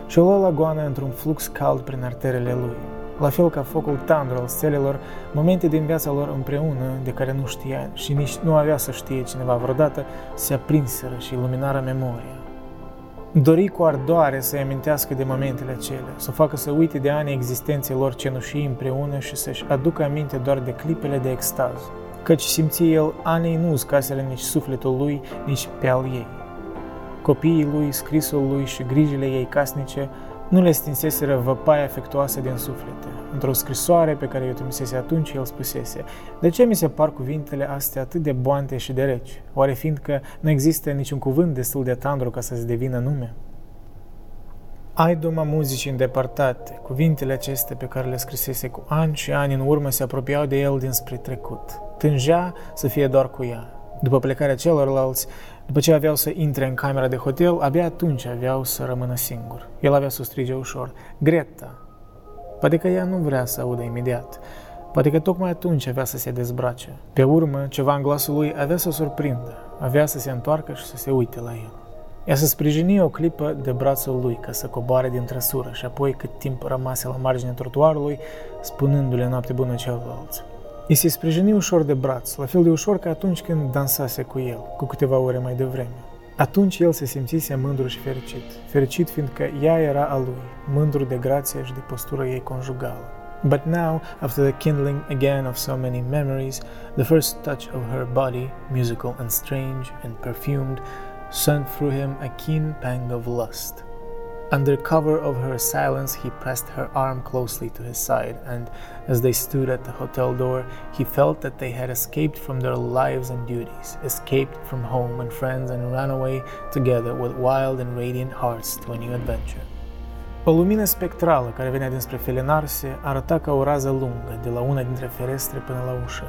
și o lua la goană într-un flux cald prin arterele lui la fel ca focul tandru al stelelor, momente din viața lor împreună, de care nu știa și nici nu avea să știe cineva vreodată, se aprinseră și iluminară memoria. Dori cu ardoare să-i amintească de momentele acelea, să facă să uite de ani existenței lor cenușii împreună și să-și aducă aminte doar de clipele de extaz, căci simți el anei nu uscaseră nici sufletul lui, nici pe al ei. Copiii lui, scrisul lui și grijile ei casnice Nu le stinseseră văpaia afectuoasă din suflete. Într-o scrisoare pe care o trimisese atunci, el spusese De ce mi se par cuvintele astea atât de boante și de reci? Oare fiindcă nu există niciun cuvânt destul de tandru ca să se devină nume? Ai doma muzicii îndepărtate, cuvintele acestea pe care le scrisese cu ani și ani în urmă se apropiau de el dinspre trecut. Tângea să fie doar cu ea. După plecarea celorlalți, după ce aveau să intre în camera de hotel, abia atunci aveau să rămână singur. El avea să strige ușor, Greta! Poate că ea nu vrea să audă imediat. Poate că tocmai atunci avea să se dezbrace. Pe urmă, ceva în glasul lui avea să surprindă. Avea să se întoarcă și să se uite la el. Ea să sprijini o clipă de brațul lui ca să coboare din trăsură și apoi cât timp rămase la marginea trotuarului, spunându-le noapte bună celorlalți. I se sprijini ușor de braț, la fel de ușor ca atunci când dansase cu el, cu câteva ore mai devreme. Atunci el se simțise mândru și fericit, fericit fiindcă ea era a lui, mândru de grația și de postura ei conjugală. But now, after the kindling again of so many memories, the first touch of her body, musical and strange and perfumed, sent through him a keen pang of lust. Under cover of her silence, he pressed her arm closely to his side, and as they stood at the hotel door, he felt that they had escaped from their lives and duties, escaped from home and friends, and run away together with wild and radiant hearts to a new adventure. O lumină spectrală care venea dinspre Felinarse arăta ca o rază lungă de la una dintre ferestre până la ușă.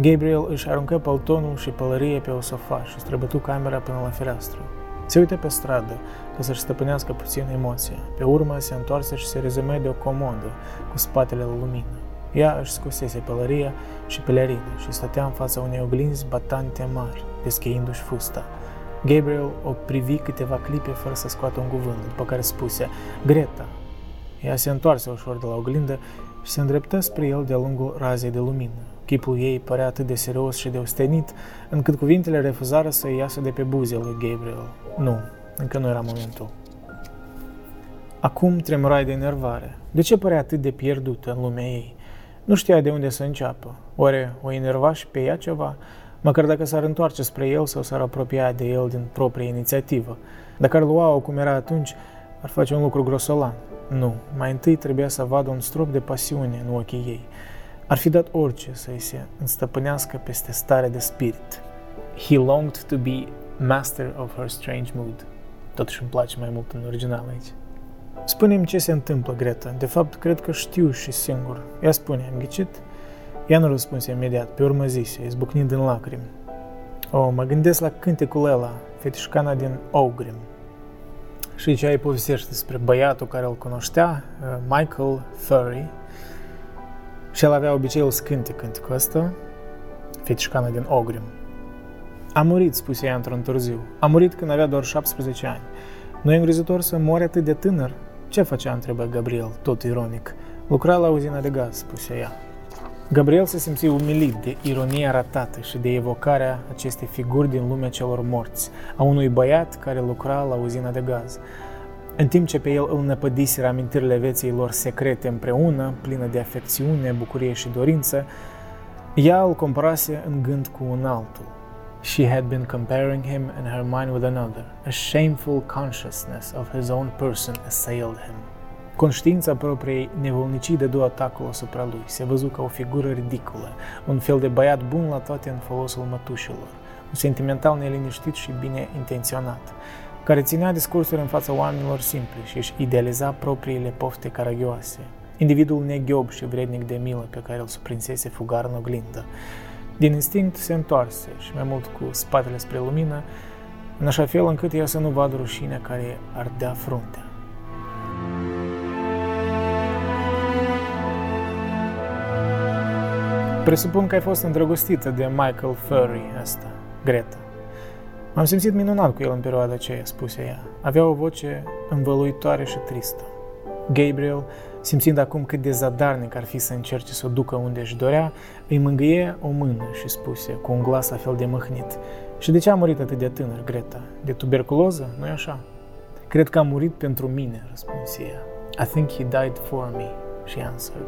Gabriel își aruncă paltonul și pălărie pe o sofa și străbătu camera până la fereastră. Se uită pe stradă ca să-și stăpânească puțin emoția. Pe urmă se întoarse și se rezumă de o comodă cu spatele la lumină. Ea își scosese pălăria și pelerină și stătea în fața unei oglinzi batante mari, descheindu-și fusta. Gabriel o privi câteva clipe fără să scoată un cuvânt, după care spuse, Greta! Ea se întoarse ușor de la oglindă și se îndreptă spre el de-a lungul razei de lumină. Chipul ei părea atât de serios și de ostenit, încât cuvintele refuzară să iasă de pe buzele lui Gabriel. Nu, încă nu era momentul. Acum tremurai de enervare. De ce părea atât de pierdută în lumea ei? Nu știa de unde să înceapă. Oare o enerva și pe ea ceva? Măcar dacă s-ar întoarce spre el sau s-ar apropia de el din proprie inițiativă. Dacă ar lua-o cum era atunci, ar face un lucru grosolan. Nu, mai întâi trebuia să vadă un strop de pasiune în ochii ei. Ar fi dat orice să-i se înstăpânească peste stare de spirit. He longed to be master of her strange mood. Totuși îmi place mai mult în original aici. Spune-mi ce se întâmplă, Greta. De fapt, cred că știu și singur. Ea spune, am ghicit? Ea nu răspunse imediat, pe urmă zise, izbucnind în lacrimi. O, mă gândesc la cântecul ăla, fetișcana din Ogrim. Și ce ai povestește despre băiatul care îl cunoștea, uh, Michael Furry, și el avea obiceiul să cânte cântecul ăsta, fetișcana din Ogrim. A murit, spuse ea într-un târziu. A murit când avea doar 17 ani. Nu e îngrozitor să moare atât de tânăr? Ce făcea, întrebă Gabriel, tot ironic. Lucra la uzina de gaz, spuse ea. Gabriel se simți umilit de ironia ratată și de evocarea acestei figuri din lumea celor morți, a unui băiat care lucra la uzina de gaz. În timp ce pe el îl năpădiseră amintirile vieții lor secrete împreună, plină de afecțiune, bucurie și dorință, ea îl comparase în gând cu un altul. She had been comparing him in her mind with another. A shameful consciousness of his own person assailed him. Conștiința propriei nevolnicii dădu atacul asupra lui. Se văzu ca o figură ridicolă, un fel de băiat bun la toate în folosul mătușilor, un sentimental neliniștit și bine intenționat, care ținea discursuri în fața oamenilor simpli și își idealiza propriile pofte caragioase, individul neghiob și vrednic de milă pe care îl suprinsese fugar în oglindă. Din instinct se întoarse și mai mult cu spatele spre lumină, în așa fel încât ea să nu vadă rușinea care ardea fruntea. Presupun că ai fost îndrăgostită de Michael Furry ăsta, Greta. M-am simțit minunat cu el în perioada aceea, spuse ea. Avea o voce învăluitoare și tristă. Gabriel, simțind acum cât de zadarnic ar fi să încerce să o ducă unde își dorea, îi mângâie o mână și spuse, cu un glas la fel de măhnit, Și de ce a murit atât de tânăr, Greta? De tuberculoză? Nu-i așa? Cred că a murit pentru mine, răspunse ea. I think he died for me, she answered.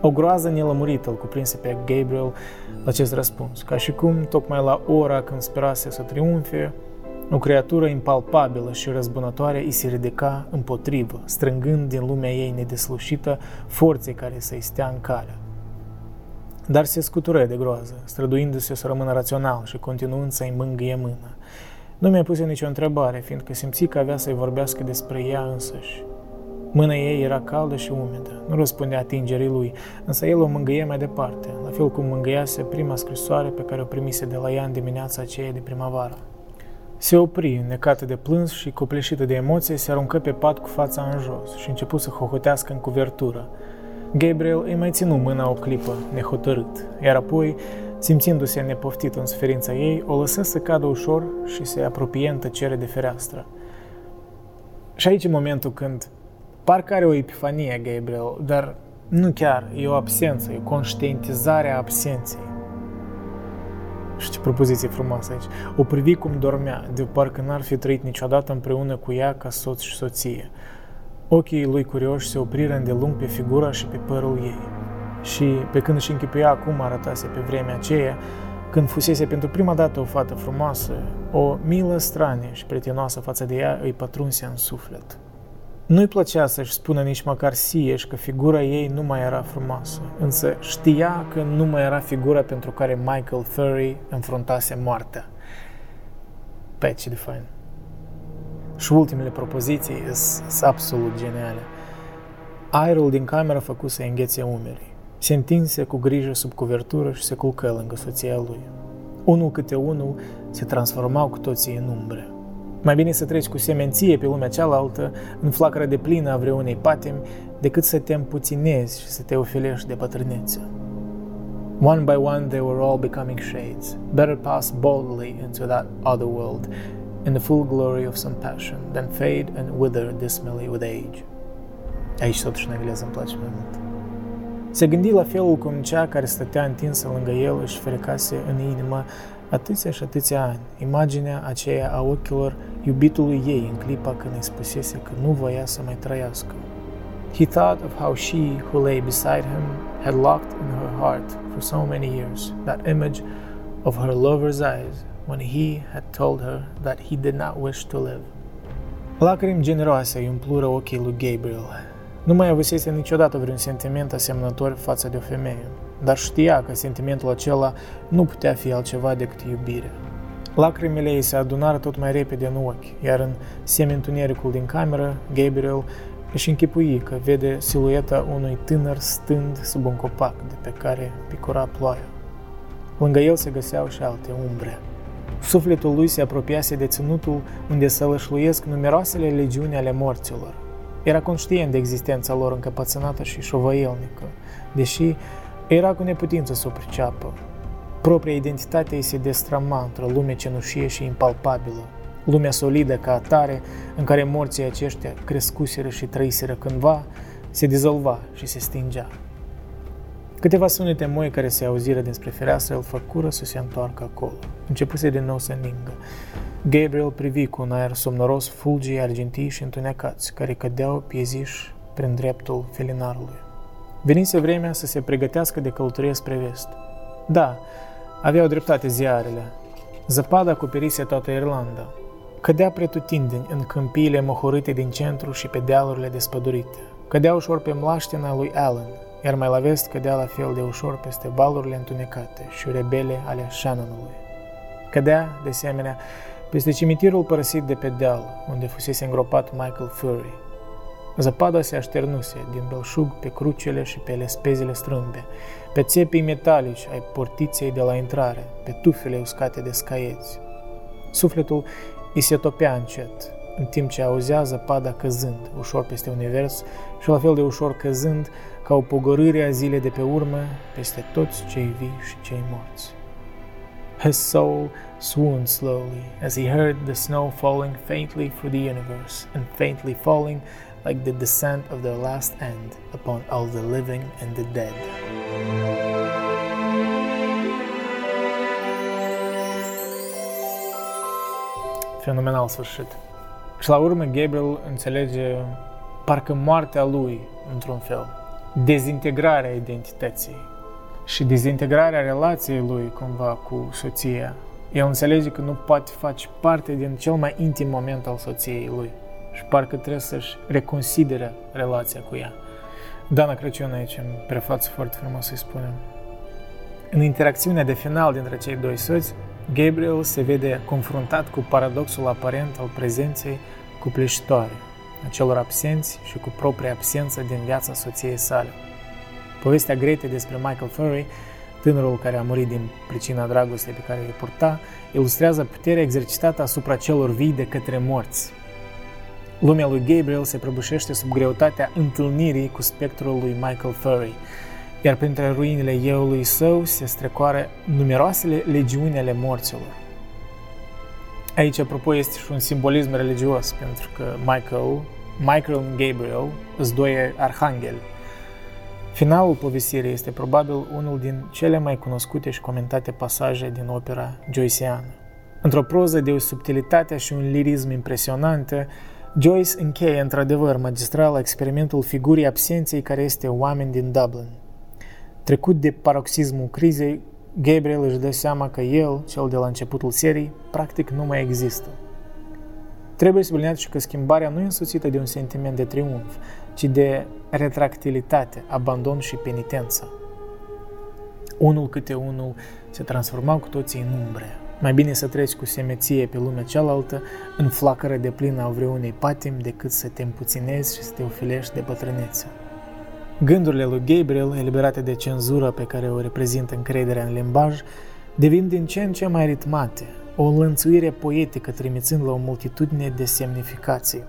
O groază nelămurită îl cuprinse pe Gabriel la acest răspuns, ca și cum, tocmai la ora când sperase să triumfe, O creatură impalpabilă și răzbunătoare îi se ridica împotrivă, strângând din lumea ei nedeslușită forțe care să-i stea în cale. Dar se scutură de groază, străduindu-se să rămână rațional și continuând să-i mângâie mână. Nu mi-a pus nicio întrebare, fiindcă simți că avea să-i vorbească despre ea însăși. Mâna ei era caldă și umedă, nu răspundea atingerii lui, însă el o mângâie mai departe, la fel cum mângâiase prima scrisoare pe care o primise de la ea în dimineața aceea de primăvară. Se opri, necată de plâns și copleșită de emoție, se aruncă pe pat cu fața în jos și început să hohotească în cuvertură. Gabriel îi mai ținu mâna o clipă, nehotărât, iar apoi, simțindu-se nepoftit în suferința ei, o lăsă să cadă ușor și se apropie în tăcere de fereastră. Și aici e momentul când parcă are o epifanie Gabriel, dar nu chiar, e o absență, e o conștientizare a absenței. Și ce propoziție frumoasă aici. O privi cum dormea, de parcă n-ar fi trăit niciodată împreună cu ea ca soț și soție. Ochii lui curioși se opriră îndelung pe figura și pe părul ei. Și pe când își închipuia acum arătase pe vremea aceea, când fusese pentru prima dată o fată frumoasă, o milă stranie și prietenoasă față de ea îi pătrunse în suflet. Nu-i plăcea să-și spună nici măcar Sieș că figura ei nu mai era frumoasă, însă știa că nu mai era figura pentru care Michael Furry înfruntase moartea. Pe ce de fain. Și ultimele propoziții sunt absolut geniale. Aerul din cameră făcut să înghețe umerii. Se întinse cu grijă sub covertură și se culcă lângă soția lui. Unul câte unul se transformau cu toții în umbre. Mai bine să treci cu semenție pe lumea cealaltă, în flacără de plină a vreunei patimi, decât să te împuținezi și să te ofilești de bătrânețe. One by one they were all becoming shades. Better pass boldly into that other world, in the full glory of some passion, then fade and wither dismally with age. Aici în engleză îmi place mai mult. Se gândi la felul cum cea care stătea întinsă lângă el își frecase în inimă atâția și atâția ani, imaginea aceea a ochilor iubitului ei în clipa când îi spusese că nu voia să mai trăiască. He thought of how she, who lay beside him, had locked in her heart for so many years that image of her lover's eyes when he had told her that he did not wish to live. Lacrimi generoase îi umplură ochii lui Gabriel. Nu mai avusese niciodată vreun sentiment asemănător față de o femeie dar știa că sentimentul acela nu putea fi altceva decât iubire. Lacrimile ei se adunară tot mai repede în ochi, iar în semintunericul din cameră, Gabriel își închipui că vede silueta unui tânăr stând sub un copac de pe care picura ploaia. Lângă el se găseau și alte umbre. Sufletul lui se apropiase de ținutul unde sălășluiesc numeroasele legiuni ale morților. Era conștient de existența lor încăpățânată și șovăielnică, deși era cu neputință să o priceapă. Propria identitate îi se destrama într-o lume cenușie și impalpabilă, lumea solidă ca atare, în care morții aceștia crescuseră și trăiseră cândva, se dizolva și se stingea. Câteva sunete moi care se auziră dinspre fereastră îl făcură să se întoarcă acolo. Începuse din nou să ningă. Gabriel privi cu un aer somnoros fulgii argintii și întunecați, care cădeau pieziși prin dreptul felinarului. Venise vremea să se pregătească de călătorie spre vest. Da, aveau dreptate ziarele. Zăpada acoperise toată Irlanda. Cădea pretutindeni în câmpiile mohorâte din centru și pe dealurile despădurite. Cădea ușor pe mlaștina lui Allen, iar mai la vest cădea la fel de ușor peste valurile întunecate și rebele ale Shannonului. Cădea, de asemenea, peste cimitirul părăsit de pe deal, unde fusese îngropat Michael Fury, Zăpada se așternuse din belșug pe crucele și pe lespezile strâmbe, pe țepii metalici ai portiței de la intrare, pe tufele uscate de scaieți. Sufletul îi se topea încet, în timp ce auzea zăpada căzând ușor peste univers și la fel de ușor căzând ca o pogorâre a zilei de pe urmă peste toți cei vii și cei morți. His soul swooned slowly as he heard the snow falling faintly through the universe, and faintly falling like the descent of their last end upon all the living and the dead. Fenomenal sfârșit. Și la urmă Gabriel înțelege parcă moartea lui, într-un fel, dezintegrarea identității și dezintegrarea relației lui cumva cu soția El înțelege că nu poate face parte din cel mai intim moment al soției lui și parcă trebuie să-și reconsidere relația cu ea. Dana Crăciun aici în prefață foarte frumos să-i spunem. În interacțiunea de final dintre cei doi soți, Gabriel se vede confruntat cu paradoxul aparent al prezenței cupleșitoare, a celor absenți și cu propria absență din viața soției sale. Povestea Grete despre Michael Furry, tânărul care a murit din pricina dragostei pe care îi purta, ilustrează puterea exercitată asupra celor vii de către morți. Lumea lui Gabriel se prăbușește sub greutatea întâlnirii cu spectrul lui Michael Furry, iar printre ruinile euului său se strecoară numeroasele legiuni ale morților. Aici, apropo, este și un simbolism religios, pentru că Michael, Michael și Gabriel sunt doi arhangheli. Finalul povestirii este probabil unul din cele mai cunoscute și comentate pasaje din opera joyceană. Într-o proză de o subtilitate și un lirism impresionante, Joyce încheie într-adevăr magistral experimentul figurii absenței care este oameni din Dublin – Trecut de paroxismul crizei, Gabriel își dă seama că el, cel de la începutul serii, practic nu mai există. Trebuie subliniat și că schimbarea nu e însuțită de un sentiment de triumf, ci de retractilitate, abandon și penitență. Unul câte unul se transformau cu toții în umbre. Mai bine să treci cu semeție pe lumea cealaltă, în flacără de plină a vreunei patim, decât să te împuținezi și să te ofilești de bătrânețe. Gândurile lui Gabriel, eliberate de cenzura pe care o reprezintă încrederea în limbaj, devin din ce în ce mai ritmate, o înlănțuire poetică trimițând la o multitudine de semnificații.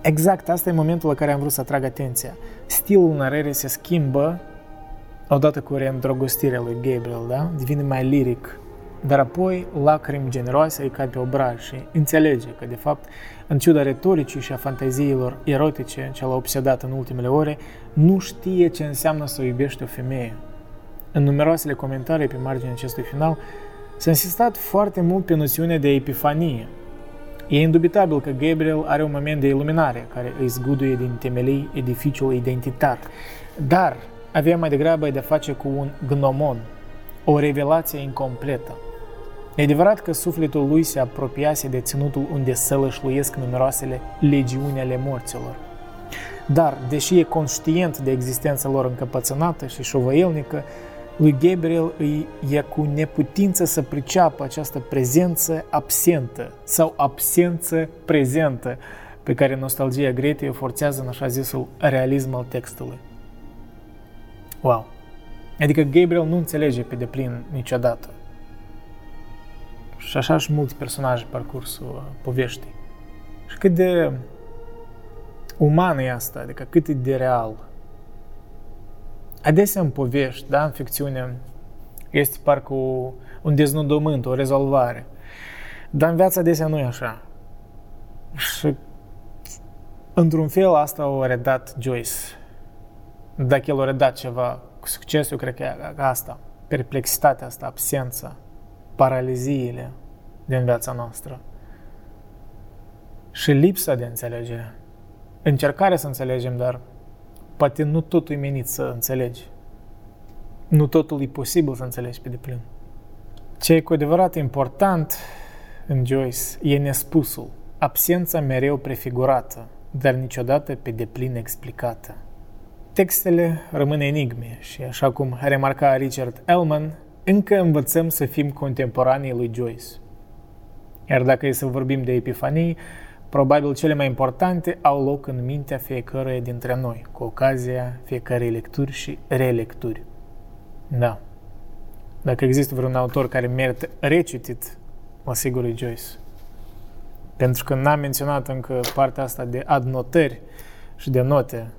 Exact asta e momentul la care am vrut să atrag atenția. Stilul narării se schimbă odată cu reîndrogostirea lui Gabriel, da? devine mai liric, dar apoi lacrimi generoase îi cad pe obraj și înțelege că, de fapt, în ciuda retoricii și a fanteziilor erotice ce l-a obsedat în ultimele ore, nu știe ce înseamnă să iubești o femeie. În numeroasele comentarii pe marginea acestui final, s-a insistat foarte mult pe noțiunea de epifanie. E indubitabil că Gabriel are un moment de iluminare care îi zguduie din temelii edificiul identitar, dar avea mai degrabă de face cu un gnomon, o revelație incompletă. E adevărat că sufletul lui se apropiase de ținutul unde sălășluiesc numeroasele legiuni ale morților. Dar, deși e conștient de existența lor încăpățânată și șovăielnică, lui Gabriel îi e cu neputință să priceapă această prezență absentă sau absență prezentă pe care nostalgia Gretei o forțează în așa zisul realism al textului. Wow! Adică Gabriel nu înțelege pe deplin niciodată și așa și mulți personaje parcursul uh, poveștii. Și cât de umană e asta, adică cât e de real. Adesea în povești, da, în ficțiune, este parcă un deznodământ, o rezolvare. Dar în viața adesea nu e așa. Și într-un fel asta o redat Joyce. Dacă el a redat ceva cu succes, eu cred că e asta. Perplexitatea asta, absența paraliziile din viața noastră și lipsa de înțelegere. Încercarea să înțelegem, dar poate nu totul e menit să înțelegi. Nu totul e posibil să înțelegi pe deplin. Ce e cu adevărat important în Joyce e nespusul, absența mereu prefigurată, dar niciodată pe deplin explicată. Textele rămân enigme și, așa cum remarca Richard Ellman, încă învățăm să fim contemporanii lui Joyce. Iar dacă e să vorbim de epifanii, probabil cele mai importante au loc în mintea fiecăruia dintre noi, cu ocazia fiecarei lecturi și relecturi. Da. Dacă există vreun autor care merită recitit, mă sigur e Joyce. Pentru că n-am menționat încă partea asta de adnotări și de note.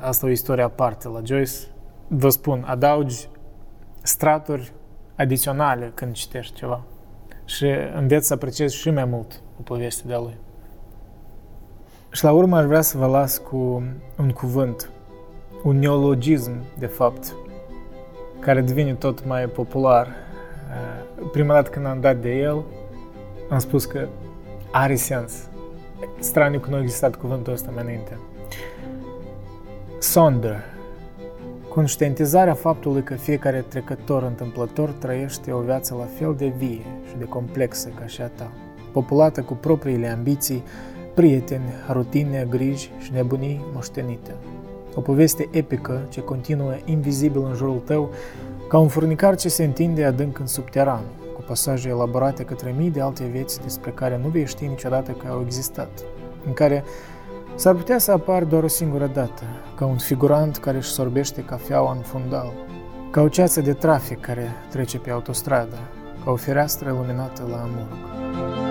Asta e o istorie aparte la Joyce. Vă spun, adaugi straturi adiționale când citești ceva. Și înveți să apreciezi și mai mult o poveste de-a lui. Și la urmă aș vrea să vă las cu un cuvânt, un neologism, de fapt, care devine tot mai popular. Uh, prima dată când am dat de el, am spus că are sens. Straniu că nu a existat cuvântul ăsta mai înainte. Sonder, Conștientizarea faptului că fiecare trecător întâmplător trăiește o viață la fel de vie și de complexă ca și a ta, populată cu propriile ambiții, prieteni, rutine, griji și nebunii moștenite. O poveste epică ce continuă invizibil în jurul tău, ca un furnicar ce se întinde adânc în subteran, cu pasaje elaborate către mii de alte vieți despre care nu vei ști niciodată că au existat, în care s-ar putea să apar doar o singură dată, ca un figurant care își sorbește cafeaua în fundal, ca o ceață de trafic care trece pe autostradă, ca o fereastră luminată la amurg.